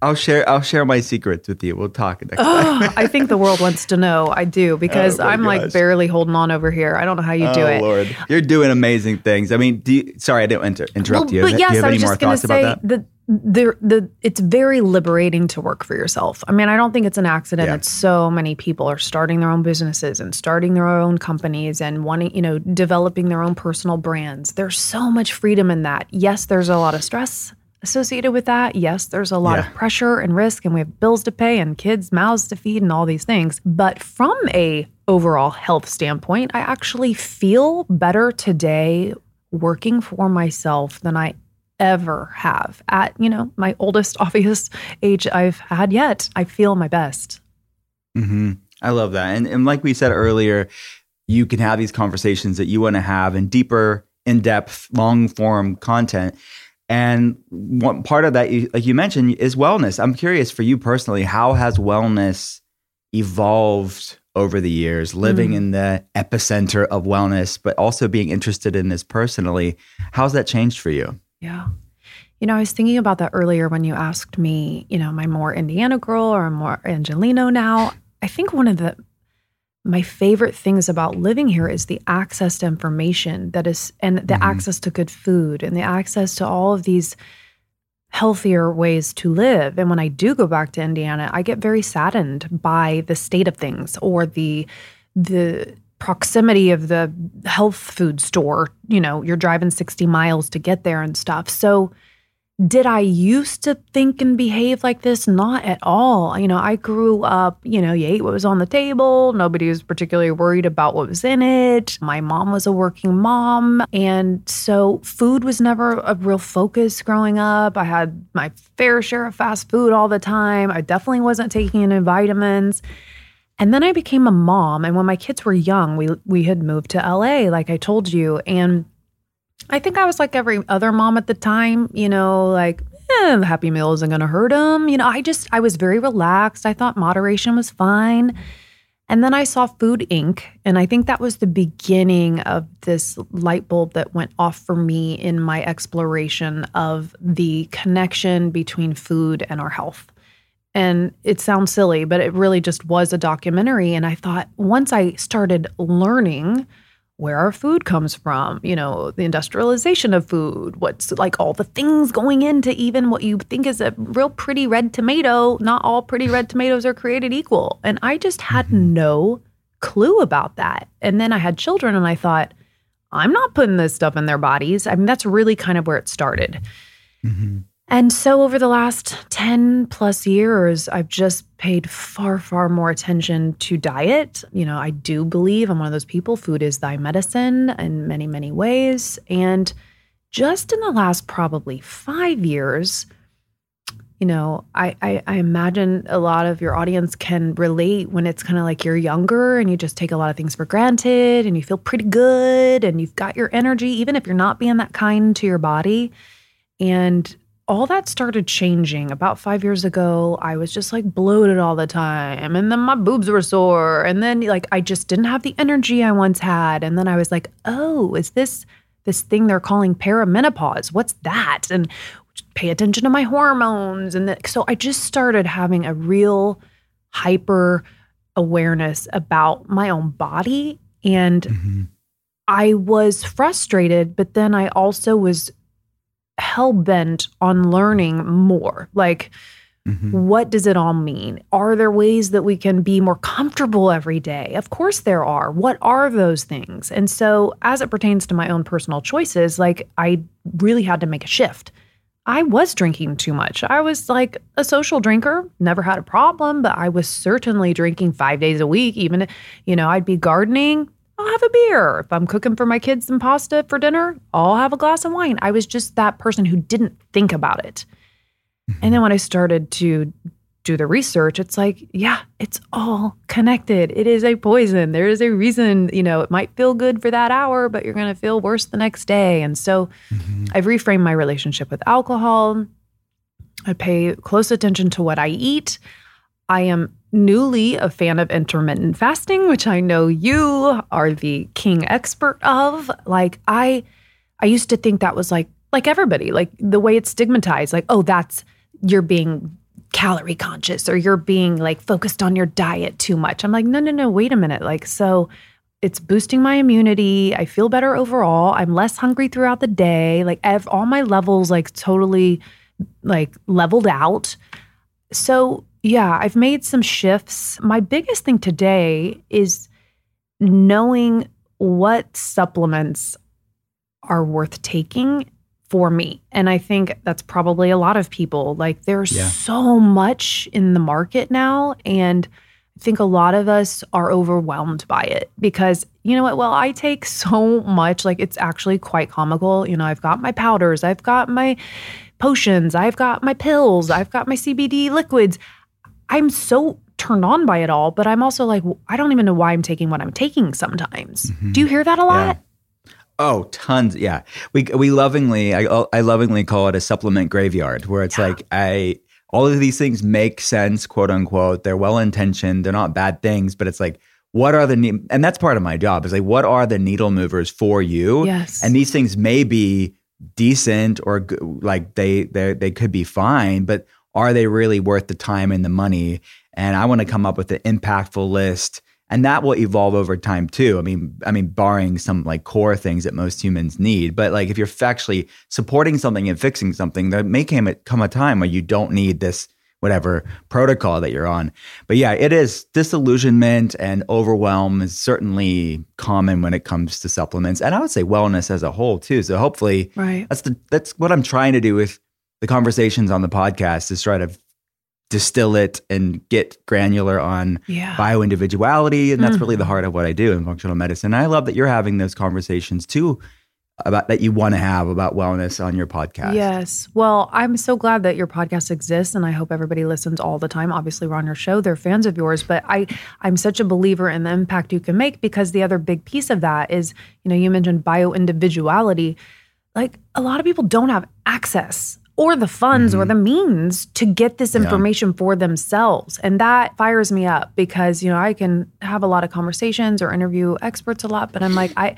I'll share I'll share my secrets with you. We'll talk next time. I think the world wants to know. I do oh because Oh I'm like barely holding on over here. I don't know how you do Oh, it. Lord. You're doing amazing things. I mean, do you, sorry, I didn't inter- interrupt Well, you. But do yes, you have I any was more just going to thoughts about say that? that the, the it's very liberating to work for yourself. I mean, I don't think it's an accident Yeah. that so many people are starting their own businesses and starting their own companies and wanting, you know, developing their own personal brands. There's so much freedom in that. Yes, there's a lot of stress associated with that. Yes, there's a lot Yeah. of pressure and risk and we have bills to pay and kids mouths to feed and all these things. But from a overall health standpoint, I actually feel better today working for myself than I ever have at, you know, my oldest obvious age I've had yet. I feel my best. hmm I love that. And, and like we said earlier, you can have these conversations that you want to have in deeper, in depth, long form content. And one part of that, you- like you mentioned, is wellness. I'm curious for you personally, how has wellness evolved over the years, living Mm. in the epicenter of wellness, but also being interested in this personally? How's that changed for you? Yeah. You know, I was thinking about that earlier when you asked me, you know, am I more Indiana girl or am I'm more Angelino now? I think one of the my favorite things about living here is the access to information that is and the Mhm. access to good food and the access to all of these healthier ways to live. And when I do go back to Indiana, I get very saddened by the state of things or the the proximity of the health food store. You know, you're driving 60 miles to get there and stuff. So did I used to think and behave like this? Not at all. You know, I grew up, you know, you ate what was on the table. Nobody was particularly worried about what was in it. My mom was a working mom. And so food was never a real focus growing up. I had my fair share of fast food all the time. I definitely wasn't taking any vitamins. And then I became a mom. And when my kids were young, we we had moved to LA, like I told you. And I think I was like every other mom at the time, you know, like, eh, Happy Meal isn't going to hurt them. You know, I just, I was very relaxed. I thought moderation was fine. And then I saw Food Inc. And I think that was the beginning of this light bulb that went off for me in my exploration of the connection between food and our health. And it sounds silly, but it really just was a documentary. And I thought once I started learning where our food comes from, you know, the industrialization of food, what's like all the things going into even what you think is a real pretty red tomato. Not all pretty red tomatoes are created equal. And I just had mm-hmm. no clue about that. And then I had children and I thought, I'm not putting this stuff in their bodies. I mean, that's really kind of where it started. Mm-hmm. And so over the last 10 plus years, I've just paid far, far more attention to diet. You know, I do believe I'm one of those people, food is thy medicine in many, many ways. And just in the last probably five years, you know, I, I, I imagine a lot of your audience can relate when it's kind of like you're younger and you just take a lot of things for granted and you feel pretty good and you've got your energy, even if you're not being that kind to your body. And all that started changing about five years ago. I was just like bloated all the time. And then my boobs were sore. And then like I just didn't have the energy I once had. And then I was like, oh, is this this thing they're calling perimenopause? What's that? And pay attention to my hormones. And the, so I just started having a real hyper awareness about my own body. And mm-hmm. I was frustrated, but then I also was hell bent on learning more. Like, mm-hmm. what does it all mean? Are there ways that we can be more comfortable every day? Of course, there are. What are those things? And so, as it pertains to my own personal choices, like, I really had to make a shift. I was drinking too much. I was like a social drinker, never had a problem, but I was certainly drinking five days a week. Even, you know, I'd be gardening, I'll have a beer. If I'm cooking for my kids some pasta for dinner, I'll have a glass of wine. I was just that person who didn't think about it. And then mm-hmm. when I started to do the research, it's like, yeah, it's all connected. It is a poison. There is a reason, you know, it might feel good for that hour, but you're going to feel worse the next day. And so mm-hmm. I've reframed my relationship with alcohol. I pay close attention to what I eat. I am newly a fan of intermittent fasting, which I know you are the king expert of. Like I I used to think that was like like everybody, like the way it's stigmatized, like, oh, that's you're being calorie conscious or you're being like focused on your diet too much. I'm like, no, no, no, wait a minute. Like, so it's boosting my immunity. I feel better overall. I'm less hungry throughout the day. Like ev- all my levels like totally like leveled out. So, yeah, I've made some shifts. My biggest thing today is knowing what supplements are worth taking for me. And I think that's probably a lot of people. Like there's Yeah. so much in the market now and I think a lot of us are overwhelmed by it because you know what? Well, I take so much like it's actually quite comical. You know, I've got my powders, I've got my potions, I've got my pills, I've got my CBD liquids. I'm so turned on by it all, but I'm also like I don't even know why I'm taking what I'm taking sometimes. Mm-hmm. Do you hear that a lot? Oh, tons. Yeah. We we lovingly I I lovingly call it a supplement graveyard where it's like I all of these things make sense, quote unquote. They're well intentioned. They're not bad things, but it's like what are the ne- and that's part of my job is like what are the needle movers for you? Yes. And these things may be decent or like they they they could be fine, but are they really worth the time and the money? And I want to come up with an impactful list and that will evolve over time too. I mean, I mean, barring some like core things that most humans need, but like if you're actually supporting something and fixing something, there may come a, come a time where you don't need this whatever protocol that you're on. But yeah, it is disillusionment and overwhelm is certainly common when it comes to supplements, and I would say wellness as a whole too. So hopefully, Right. that's the that's what I'm trying to do with the conversations on the podcast is try to distill it and get granular on Yeah. bio individuality and that's really the mm-hmm. heart of what I do in functional medicine. And I love that you're having those conversations too about that you want to have about wellness on your podcast. Yes. Well, I'm so glad that your podcast exists and I hope everybody listens all the time. Obviously, we're on your show. They're fans of yours, but I I'm such a believer in the impact you can make because the other big piece of that is, you know, you mentioned bio individuality. Like a lot of people don't have access or the funds or mm-hmm. the means to get this information for themselves. And that fires me up because, you know, I can have a lot of conversations or interview experts a lot, but I'm like, I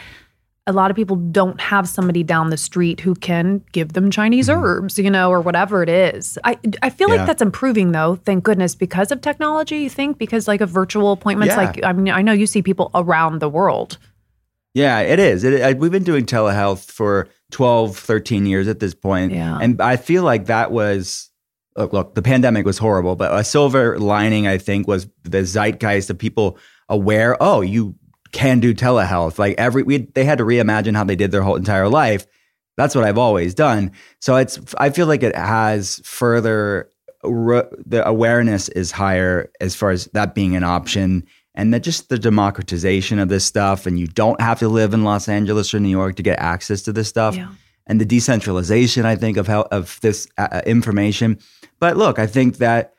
a lot of people don't have somebody down the street who can give them Chinese mm-hmm. herbs, you know, or whatever it is. I I feel Yeah. like that's improving though, thank goodness, because of technology. You think because like a virtual appointments, Yeah. like I mean, I know you see people around the world. Yeah, it is. It, I, we've been doing telehealth for 12, 13 years at this point. Yeah. And I feel like that was, look, look, the pandemic was horrible, but a silver lining, I think, was the zeitgeist of people aware, oh, you can do telehealth. Like every, we, they had to reimagine how they did their whole entire life. That's what I've always done. So it's, I feel like it has further, the awareness is higher as far as that being an option and that just the democratization of this stuff and you don't have to live in Los Angeles or New York to get access to this stuff Yeah. and the decentralization I think of how of this uh, information but look I think that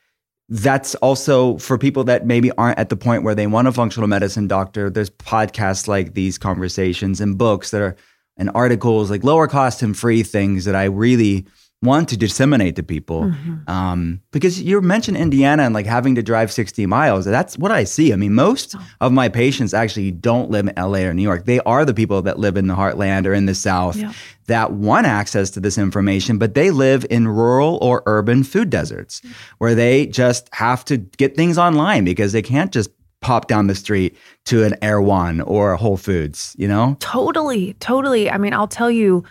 that's also for people that maybe aren't at the point where they want a functional medicine doctor there's podcasts like these conversations and books that are and articles like lower cost and free things that I really want to disseminate to people Mm-hmm. um, because you mentioned Indiana and like having to drive 60 miles. That's what I see. I mean, most Oh. of my patients actually don't live in LA or New York. They are the people that live in the heartland or in the South Yeah. that want access to this information, but they live in rural or urban food deserts where they just have to get things online because they can't just pop down the street to an Erewhon or a Whole Foods, you know? Totally, totally. I mean, I'll tell you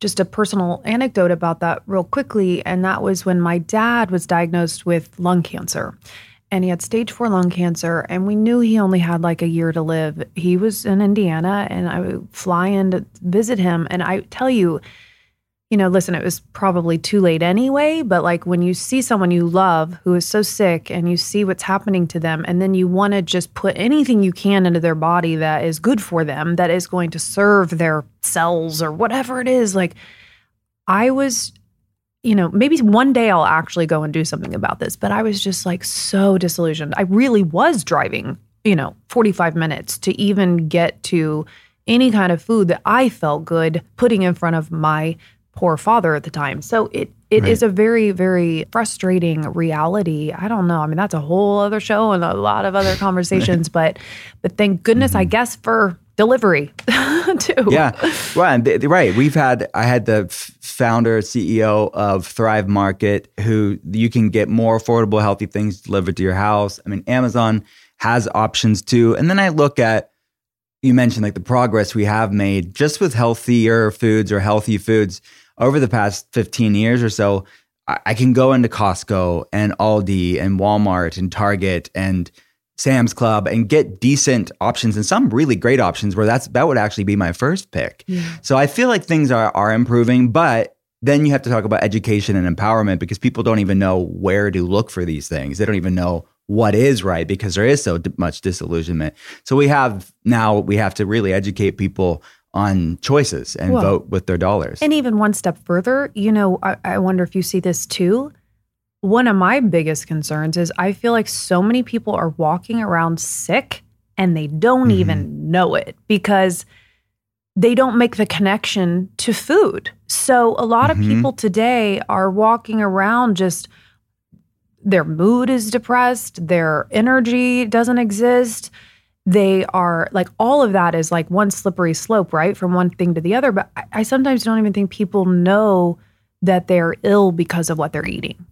just a personal anecdote about that real quickly. And that was when my dad was diagnosed with lung cancer. And he had stage four lung cancer, and we knew he only had like a year to live. He was in Indiana, and I would fly in to visit him. And I tell you, you know, listen, it was probably too late anyway, but like when you see someone you love who is so sick and you see what's happening to them, and then you want to just put anything you can into their body that is good for them, that is going to serve their cells or whatever it is, like I was, you know, maybe one day I'll actually go and do something about this, but I was just like so disillusioned. I really was driving, you know, 45 minutes to even get to any kind of food that I felt good putting in front of my poor father at the time. So it it is a very very frustrating reality. I don't know. I mean, that's a whole other show and a lot of other conversations, but but thank goodness I mm-hmm. guess for delivery too. Yeah, right. and th- Right. We've had I had the f- founder CEO of Thrive Market, who you can get more affordable, healthy things delivered to your house. I mean, Amazon has options too. And then I look at you mentioned like the progress we have made just with healthier foods or healthy foods over the past 15 years or so. I, I can go into Costco and Aldi and Walmart and Target and Sam's Club and get decent options and some really great options where that's that would actually be my first pick. So I feel like things are are improving, but then you have to talk about education and empowerment because people don't even know where to look for these things. They don't even know what is right because there is so much disillusionment. So we have now we have to really educate people on choices and vote with their dollars. And even one step further, you know, I, I wonder if you see this too. One of my biggest concerns is I feel like so many people are walking around sick and they don't Mm-hmm. even know it because they don't make the connection to food. So a lot Mhm. of people today are walking around just their mood is depressed, their energy doesn't exist. They are like all of that is like one slippery slope, right? From one thing to the other. But I, I sometimes don't even think people know that they're ill because of what they're eating.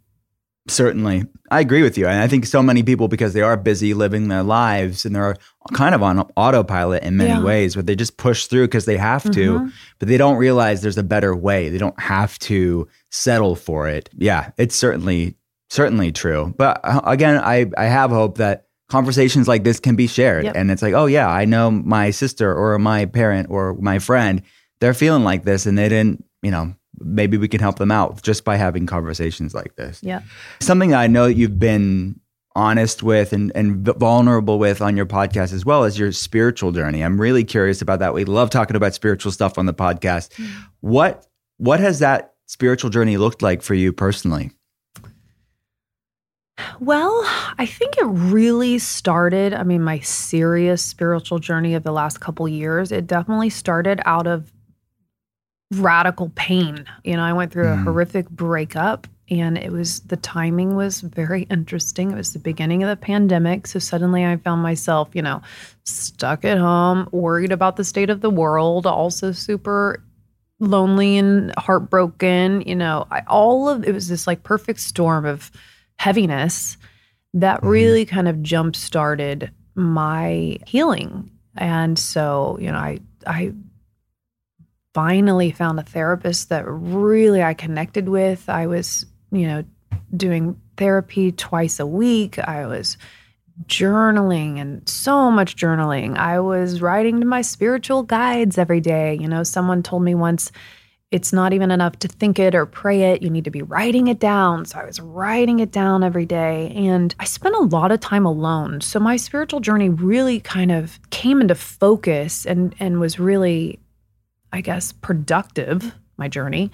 Certainly. I agree with you. And I think so many people, because they are busy living their lives and they're kind of on autopilot in many Yeah. ways, but they just push through because they have to, Mhm. but they don't realize there's a better way. They don't have to settle for it. Yeah, it's certainly, certainly true. But uh, again, I, I have hope that conversations like this can be shared. Yep. And it's like, oh, yeah, I know my sister or my parent or my friend, they're feeling like this and they didn't, you know, maybe we can help them out just by having conversations like this. Yeah. Something that I know that you've been honest with and, and vulnerable with on your podcast as well as your spiritual journey. I'm really curious about that. We love talking about spiritual stuff on the podcast. Mm. What what has that spiritual journey looked like for you personally? Well, I think it really started. I mean, my serious spiritual journey of the last couple years, it definitely started out of radical pain. You know, I went through a Mm. horrific breakup and it was the timing was very interesting. It was the beginning of the pandemic. So suddenly I found myself, you know, stuck at home, worried about the state of the world, also super lonely and heartbroken. You know, I, all of it was this like perfect storm of heaviness that mm-hmm. really kind of jump started my healing. And so, you know, I I finally found a therapist that really I connected with. I was, you know, doing therapy twice a week. I was journaling and so much journaling. I was writing to my spiritual guides every day. You know, someone told me once it's not even enough to think it or pray it. You need to be writing it down. So I was writing it down every day. And I spent a lot of time alone. So my spiritual journey really kind of came into focus and, and was really, I guess, productive, my journey,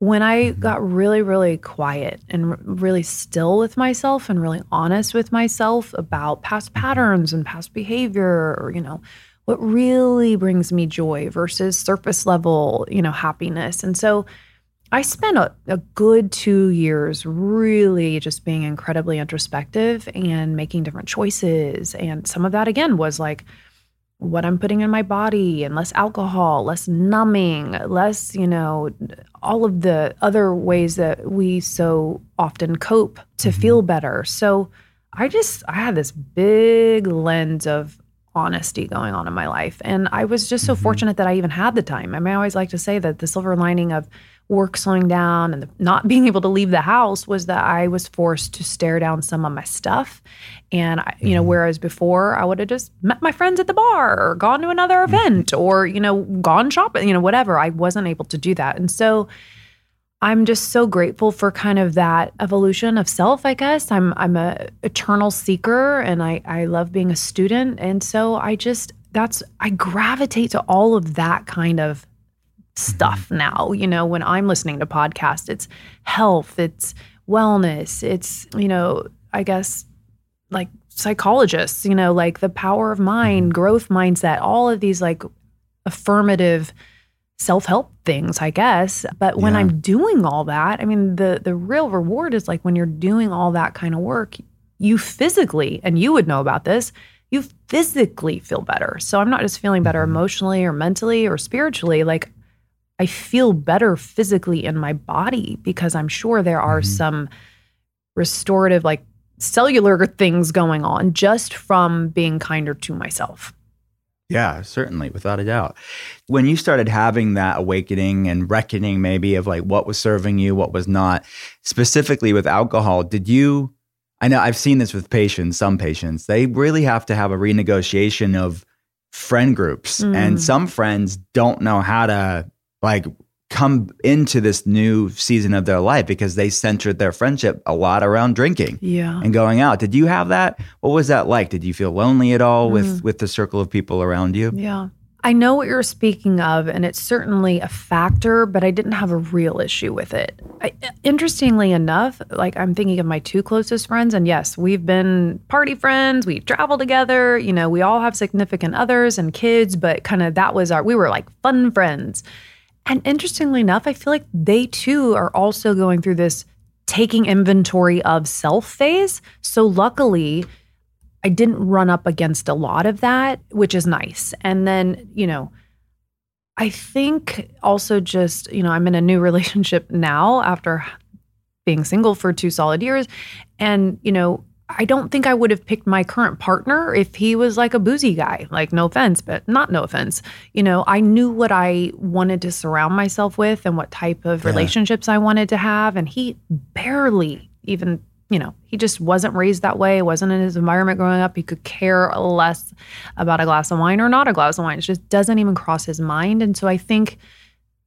when I got really, really quiet and really still with myself and really honest with myself about past patterns and past behavior or, you know, what really brings me joy versus surface level, you know, happiness. And so I spent a, a good two years really just being incredibly introspective and making different choices. And some of that, again, was like what I'm putting in my body and less alcohol, less numbing, less, you know, all of the other ways that we so often cope to mm-hmm. feel better. So I just, I had this big lens of honesty going on in my life. And I was just so mm-hmm. fortunate that I even had the time. I mean, I always like to say that the silver lining of work slowing down and the, not being able to leave the house was that I was forced to stare down some of my stuff. And, I, you know, mm-hmm. whereas before I would have just met my friends at the bar or gone to another mm-hmm. event or, you know, gone shopping, you know, whatever, I wasn't able to do that. And so, I'm just so grateful for kind of that evolution of self, I guess. I'm I'm a eternal seeker and I I love being a student. And so I just that's I gravitate to all of that kind of stuff mm-hmm. now, you know, when I'm listening to podcasts, it's health, it's wellness, it's, you know, I guess like psychologists, you know, like the power of mind, mm-hmm. growth mindset, all of these like affirmative self-help things, I guess. But when Yeah. I'm doing all that, I mean the the real reward is like when you're doing all that kind of work, you physically, and you would know about this, you physically feel better. So I'm not just feeling better mm-hmm. emotionally or mentally or spiritually, like I feel better physically in my body because I'm sure there are mm-hmm. some restorative like cellular things going on just from being kinder to myself. Yeah, certainly, without a doubt. When you started having that awakening and reckoning, maybe of like what was serving you, what was not, specifically with alcohol, did you? I know I've seen this with patients, some patients, they really have to have a renegotiation of friend groups. And mm. some friends don't know how to like come into this new season of their life because they centered their friendship a lot around drinking Yeah. and going out. Did you have that? What was that like? Did you feel lonely at all with mm. with the circle of people around you? Yeah. I know what you're speaking of, and it's certainly a factor, but I didn't have a real issue with it. I, interestingly enough, like I'm thinking of my two closest friends, and yes, we've been party friends, we travel together, you know, we all have significant others and kids, but kind of that was our, we were like fun friends. And interestingly enough, I feel like they too are also going through this taking inventory of self phase. So luckily, I didn't run up against a lot of that, which is nice. And then, you know, I think also just, you know, I'm in a new relationship now after being single for two solid years. And, you know, I don't think I would have picked my current partner if he was like a boozy guy. Like, no offense, but not no offense. You know, I knew what I wanted to surround myself with and what type of relationships I wanted to have. And he barely even, you know, he just wasn't raised that way, wasn't in his environment growing up. He could care less about a glass of wine or not a glass of wine. It just doesn't even cross his mind. And so I think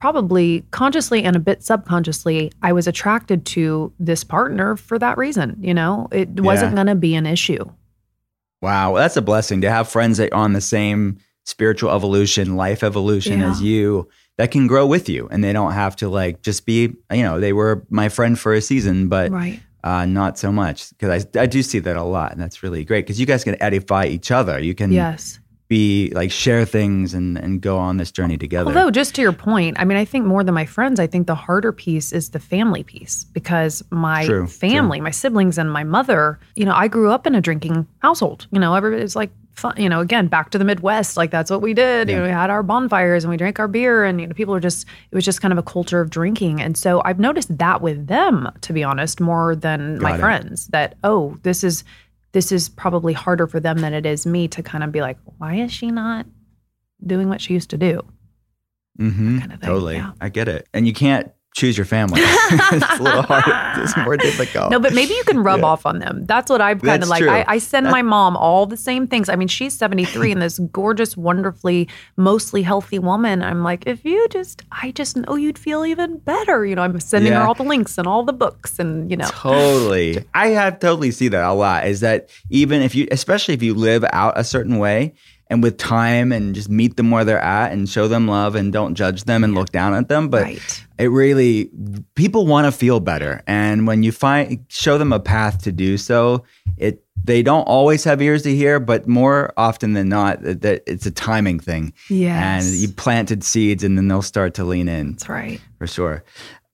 probably consciously and a bit subconsciously, I was attracted to this partner for that reason. You know, it wasn't Yeah. going to be an issue. Wow, that's a blessing to have friends that are on the same spiritual evolution, life evolution Yeah. as you that can grow with you and they don't have to like just be, you know, they were my friend for a season, but Right. uh, not so much because I, I do see that a lot and that's really great because you guys can edify each other. You can Yes. Be like share things and, and go on this journey together. Although, just to your point, I mean, I think more than my friends, I think the harder piece is the family piece because my True, family, my siblings, and my mother, you know, I grew up in a drinking household. You know, everybody's like, fun, you know, again, back to the Midwest, like that's what we did. You know, we had our bonfires and we drank our beer, and you know, people are just, it was just kind of a culture of drinking. And so I've noticed that with them, to be honest, more than my it. friends. That oh, this is this is probably harder for them than it is me to kind of be like, why is she not doing what she used to do? hmm kind of thing, totally. yeah. I get it. And you can't choose your family. it's a little hard. It's more difficult. No, but maybe you can rub off on them. That's what I'm kind of like. I, I send my mom all the same things. I mean, she's 73 and this gorgeous, wonderfully, mostly healthy woman. I'm like, if you just, I just know you'd feel even better. You know, I'm sending her all the links and all the books and, you know. Totally. I have totally see that a lot is that even if you, especially if you live out a certain way and with time and just meet them where they're at and show them love and don't judge them and look down at them. But Right. it really, people want to feel better. And when you find, show them a path to do so, it, they don't always have ears to hear, but more often than not, that, it's a timing thing. yeah And you planted seeds and then they'll start to lean in That's right. for sure.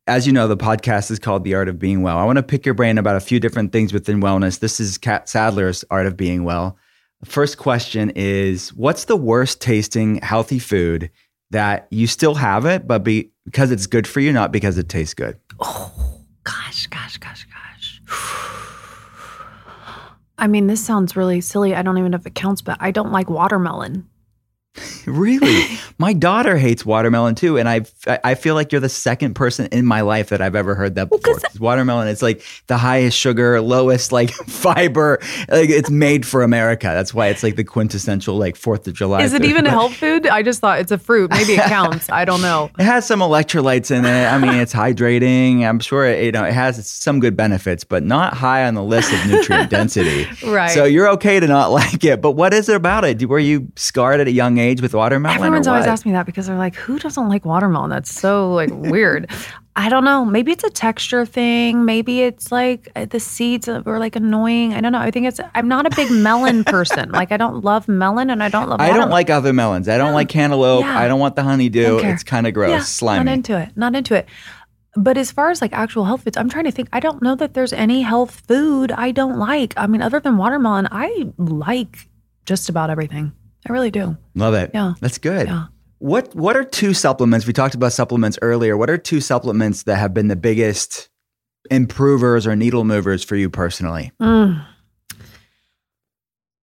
As you know, the podcast is called The Art of Being Well. I want to pick your brain about a few different things within wellness. This is Catt Sadler's Art of Being Well. First question is What's the worst tasting healthy food that you still have it, but be, because it's good for you, not because it tastes good? Oh, gosh, gosh, gosh, gosh. I mean, this sounds really silly. I don't even know if it counts, but I don't like watermelon. Really? my daughter hates watermelon too. And I I feel like you're the second person in my life that I've ever heard that before. 'Cause Watermelon, it's like the highest sugar, lowest like fiber. Like it's made for America. That's why it's like the quintessential like Fourth of July. Is it food. even a health food? I just thought it's a fruit. Maybe it counts. I don't know. It has some electrolytes in it. I mean, it's hydrating. I'm sure it, you know it has some good benefits, but not high on the list of nutrient density. Right. So you're okay to not like it, but what is it about it? Were you scarred at a young age with watermelon? Everyone's always asked me that because they're like, who doesn't like watermelon? That's so like weird. I don't know. Maybe it's a texture thing. Maybe it's like uh, the seeds are like annoying. I don't know. I think it's, I'm not a big melon person. Like I don't love melon and I don't love I don't like other melons. I don't like cantaloupe. Yeah. I don't want the honeydew. It's kind of gross, Yeah, slimy. Not into it. Not into it. But as far as like actual health foods, I'm trying to think. I don't know that there's any health food I don't like. I mean, other than watermelon, I like just about everything. I really do. Love it. Yeah. That's good. Yeah. What What are two supplements? We talked about supplements earlier. What are two supplements that have been the biggest improvers or needle movers for you personally? Mm.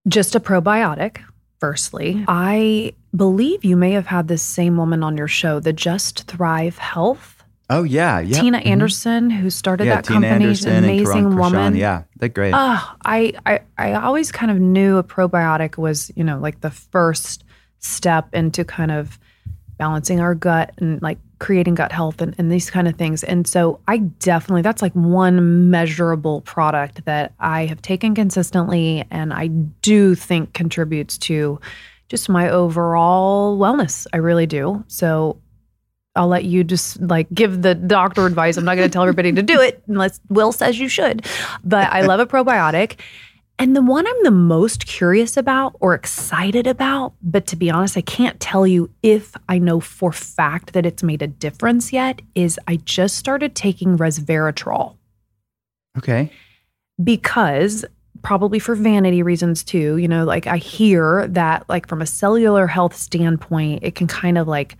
Just a probiotic. firstly. I believe you may have had this same woman on your show, the Just Thrive Health. Oh yeah, yeah. Tina mm-hmm. Anderson, who started yeah, that Tina company, Anderson and amazing Kiran Krishnan. woman. Yeah, they're great. Oh, I, I I always kind of knew a probiotic was, you know, like the first step into kind of balancing our gut and like creating gut health and, and these kind of things. And so I definitely that's like one measurable product that I have taken consistently and I do think contributes to just my overall wellness. I really do. So I'll let you just like give the doctor advice. I'm not going to tell everybody to do it unless Will says you should. But I love a probiotic. And the one I'm the most curious about or excited about, but to be honest, I can't tell you if I know for fact that it's made a difference yet, is I just started taking resveratrol okay. because probably for vanity reasons too you know like i hear that like from a cellular health standpoint it can kind of like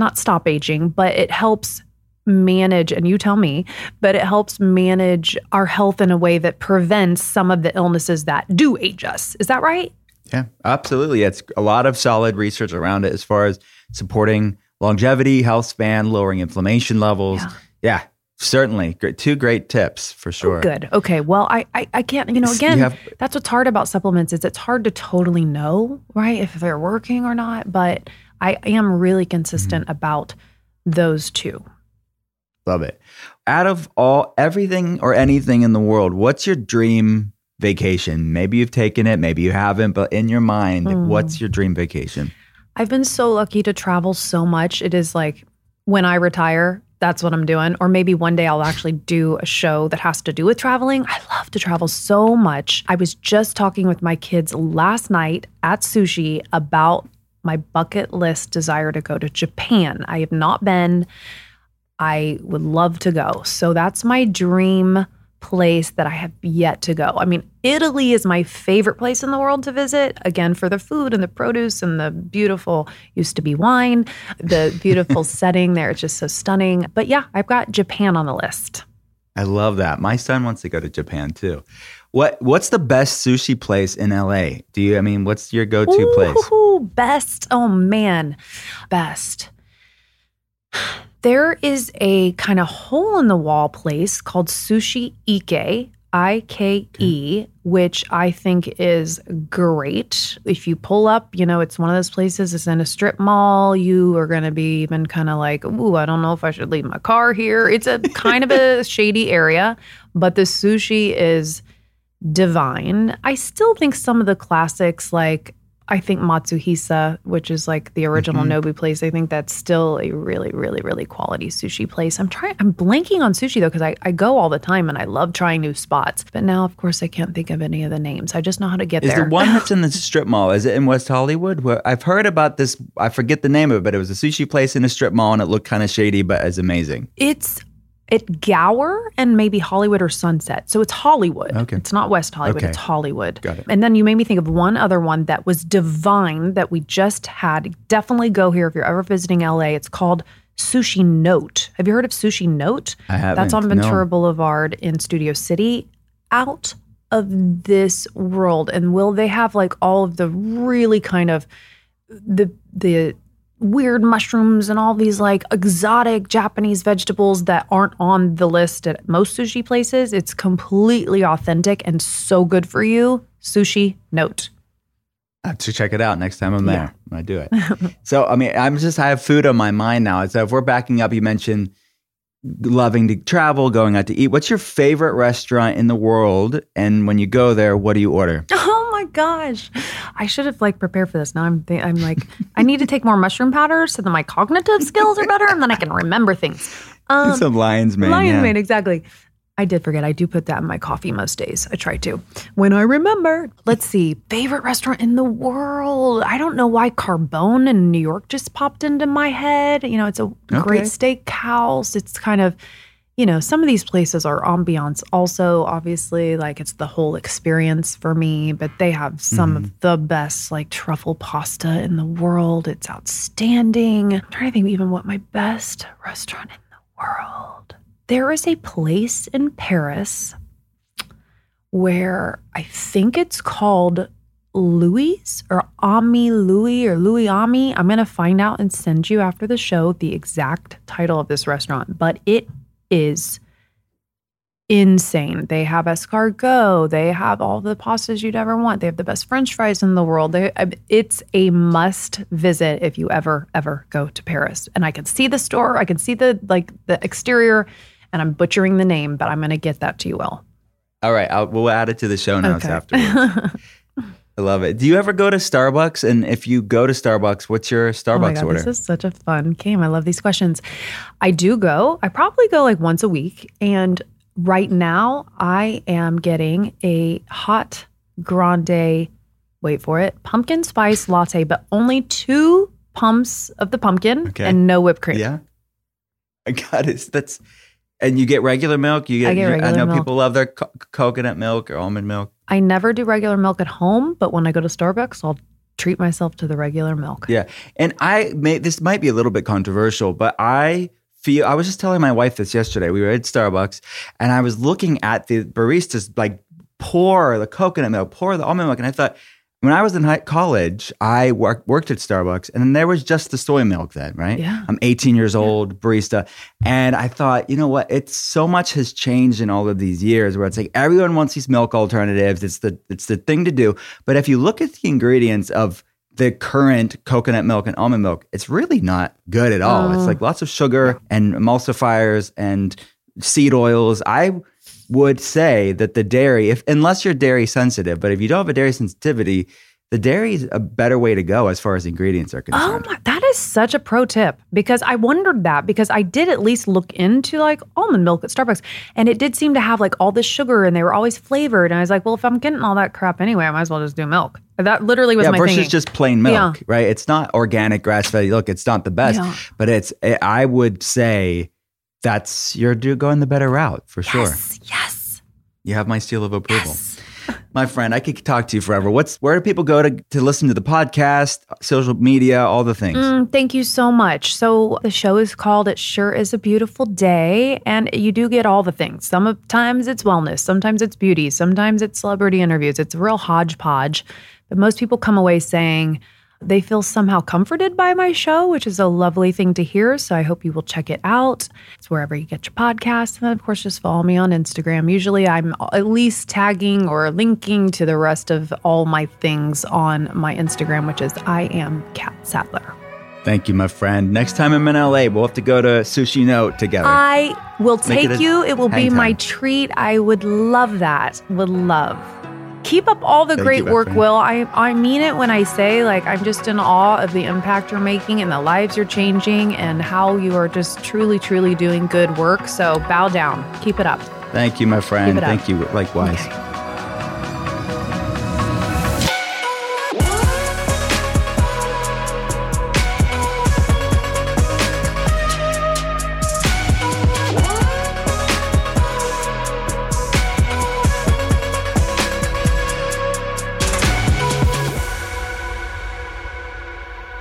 not stop aging but it helps manage and you tell me but it helps manage our health in a way that prevents some of the illnesses that do age us is that right Yeah, absolutely. It's a lot of solid research around it as far as supporting longevity, health span, lowering inflammation levels. Yeah. Yeah, certainly. Great, two great tips for sure. Oh, good. Okay. Well, I, I, I can't, you know, You again, have- that's what's hard about supplements is it's hard to totally know, right, if they're working or not. But I am really consistent Mm-hmm. about those two. Love it. Out of all everything or anything in the world, what's your dream vacation? Maybe you've taken it, maybe you haven't, but in your mind, Hmm. what's your dream vacation? I've been so lucky to travel so much. It is like when I retire, that's what I'm doing. Or maybe one day I'll actually do a show that has to do with traveling. I love to travel so much. I was just talking with my kids last night at sushi about my bucket list desire to go to Japan. I have not been. I would love to go. So that's my dream place that I have yet to go. I mean, Italy is my favorite place in the world to visit, again, for the food and the produce and the beautiful, used to be wine, the beautiful setting there. It's just so stunning. But yeah, I've got Japan on the list. I love that. My son wants to go to Japan too. What what's the best sushi place in LA? Do you I mean what's your go-to place? Best. Oh man, best. There is a kind of hole in the wall place called Sushi Ike, I K E, which I think is great. If you pull up, you know, it's one of those places, it's in a strip mall. You are going to be even kind of like, ooh, I don't know if I should leave my car here. It's a kind of a shady area, but the sushi is divine. I still think some of the classics, like I think Matsuhisa, which is like the original mm-hmm. Nobu place, I think that's still a really, really, really quality sushi place. I'm trying, I'm blanking on sushi though, because I, I go all the time and I love trying new spots. But now, of course, I can't think of any of the names. I just know how to get Is there. the one that's in the strip mall? Is it in West Hollywood? Where I've heard about this. I forget the name of it, but it was a sushi place in a strip mall, and it looked kind of shady, but it's amazing. It's at Gower and maybe Hollywood or Sunset. So it's Hollywood. Okay. It's not West Hollywood, Okay. it's Hollywood. Got it. And then you made me think of one other one that was divine that we just had. Definitely go here if you're ever visiting LA. It's called Sushi Note. Have you heard of Sushi Note? I haven't, That's on no. Ventura Boulevard in Studio City. Out of this world. And will they have like all of the really kind of the the weird mushrooms and all these like exotic Japanese vegetables that aren't on the list at most sushi places. It's completely authentic and so good for you. Sushi note. I have to check it out next time I'm there when I do it. so, I mean, I'm just, I have food on my mind now. So, if we're backing up, you mentioned loving to travel, going out to eat. What's your favorite restaurant in the world? And when you go there, what do you order? My gosh. I should have like prepared for this. Now I'm th- I'm like I need to take more mushroom powder so that my cognitive skills are better and then I can remember things. Um, Some lion's mane. Lion's yeah. mane, exactly. I did forget. I do put that in my coffee most days. I try to. When I remember. Let's see. Favorite restaurant in the world. I don't know why Carbone in New York just popped into my head. You know, it's a great steakhouse. It's kind of, you know, some of these places are ambiance also, obviously. Like it's the whole experience for me, but they have some of mm-hmm. the best like truffle pasta in the world. It's outstanding. I'm trying to think even what my best restaurant in the world. There is a place in Paris where I think it's called Louis or Ami Louis or Louis Ami. I'm going to find out and send you after the show the exact title of this restaurant, but it is insane. They have escargot, they have all the pastas you'd ever want. They have the best french fries in the world. They, it's a must visit if you ever ever go to Paris. And I can see the store, I can see the like the exterior and I'm butchering the name, but I'm going to get that to you all. All right, I'll, we'll add it to the show notes Okay. afterwards. I love it. Do you ever go to Starbucks? And if you go to Starbucks, what's your Starbucks Oh my God, order? this is such a fun game. I love these questions. I do go. I probably go like once a week. And right now, I am getting a hot grande, wait for it, pumpkin spice latte, but only two pumps of the pumpkin Okay. and no whipped cream. yeah, I got it. That's and you get regular milk. You get. I get I know milk. people love their co- coconut milk or almond milk. I never do regular milk at home, but when I go to Starbucks, I'll treat myself to the regular milk. Yeah, and I may this might be a little bit controversial, but I feel I was just telling my wife this yesterday. We were at Starbucks, and I was looking at the baristas like pour the coconut milk, pour the almond milk, and I thought. When I was in high college, I work, worked at Starbucks, and then there was just the soy milk then, right? Yeah. I'm 18 years old, barista, and I thought, you know what? It's so much has changed in all of these years, where it's like everyone wants these milk alternatives. It's the it's the thing to do. But if you look at the ingredients of the current coconut milk and almond milk, it's really not good at all. It's oh. like lots of sugar and emulsifiers and seed oils. I would say that the dairy, if unless you're dairy sensitive, but if you don't have a dairy sensitivity, the dairy is a better way to go as far as ingredients are Oh concerned. my, that is such a pro tip because I wondered that because I did at least look into like almond milk at Starbucks and it did seem to have like all this sugar and they were always flavored. And I was like, well, if I'm getting all that crap anyway, I might as well just do milk. That literally was yeah, my versus thinking. just plain milk, Yeah. right? It's not organic grass fed. Look, it's not the best, Yeah. but it's. Eh, I would say that's you're going the better route for sure. yes, yes. You have my seal of approval. My friend, I could talk to you forever. What's where do people go to to listen to the podcast, social media, all the things? Mm, thank you so much. So the show is called "It Sure Is a Beautiful Day," and you do get all the things. Sometimes it's wellness, sometimes it's beauty, sometimes it's celebrity interviews. It's a real hodgepodge, but most people come away saying they feel somehow comforted by my show, which is a lovely thing to hear. So I hope you will check it out. It's wherever you get your podcasts, and then of course just follow me on Instagram. Usually I'm at least tagging or linking to the rest of all my things on my Instagram, which is I am Catt Sadler. Thank you, my friend. Next time I'm in LA, we'll have to go to Sushi Note together. I will Make take it a you. It will be hang my treat. I would love that. Would love. Keep up all the Thank great you, work. Will. I, I mean it when I say, like, I'm just in awe of the impact you're making and the lives you're changing and how you are just truly, truly doing good work. So bow down. Keep it up. Thank you, my friend. Thank you. Likewise. Okay.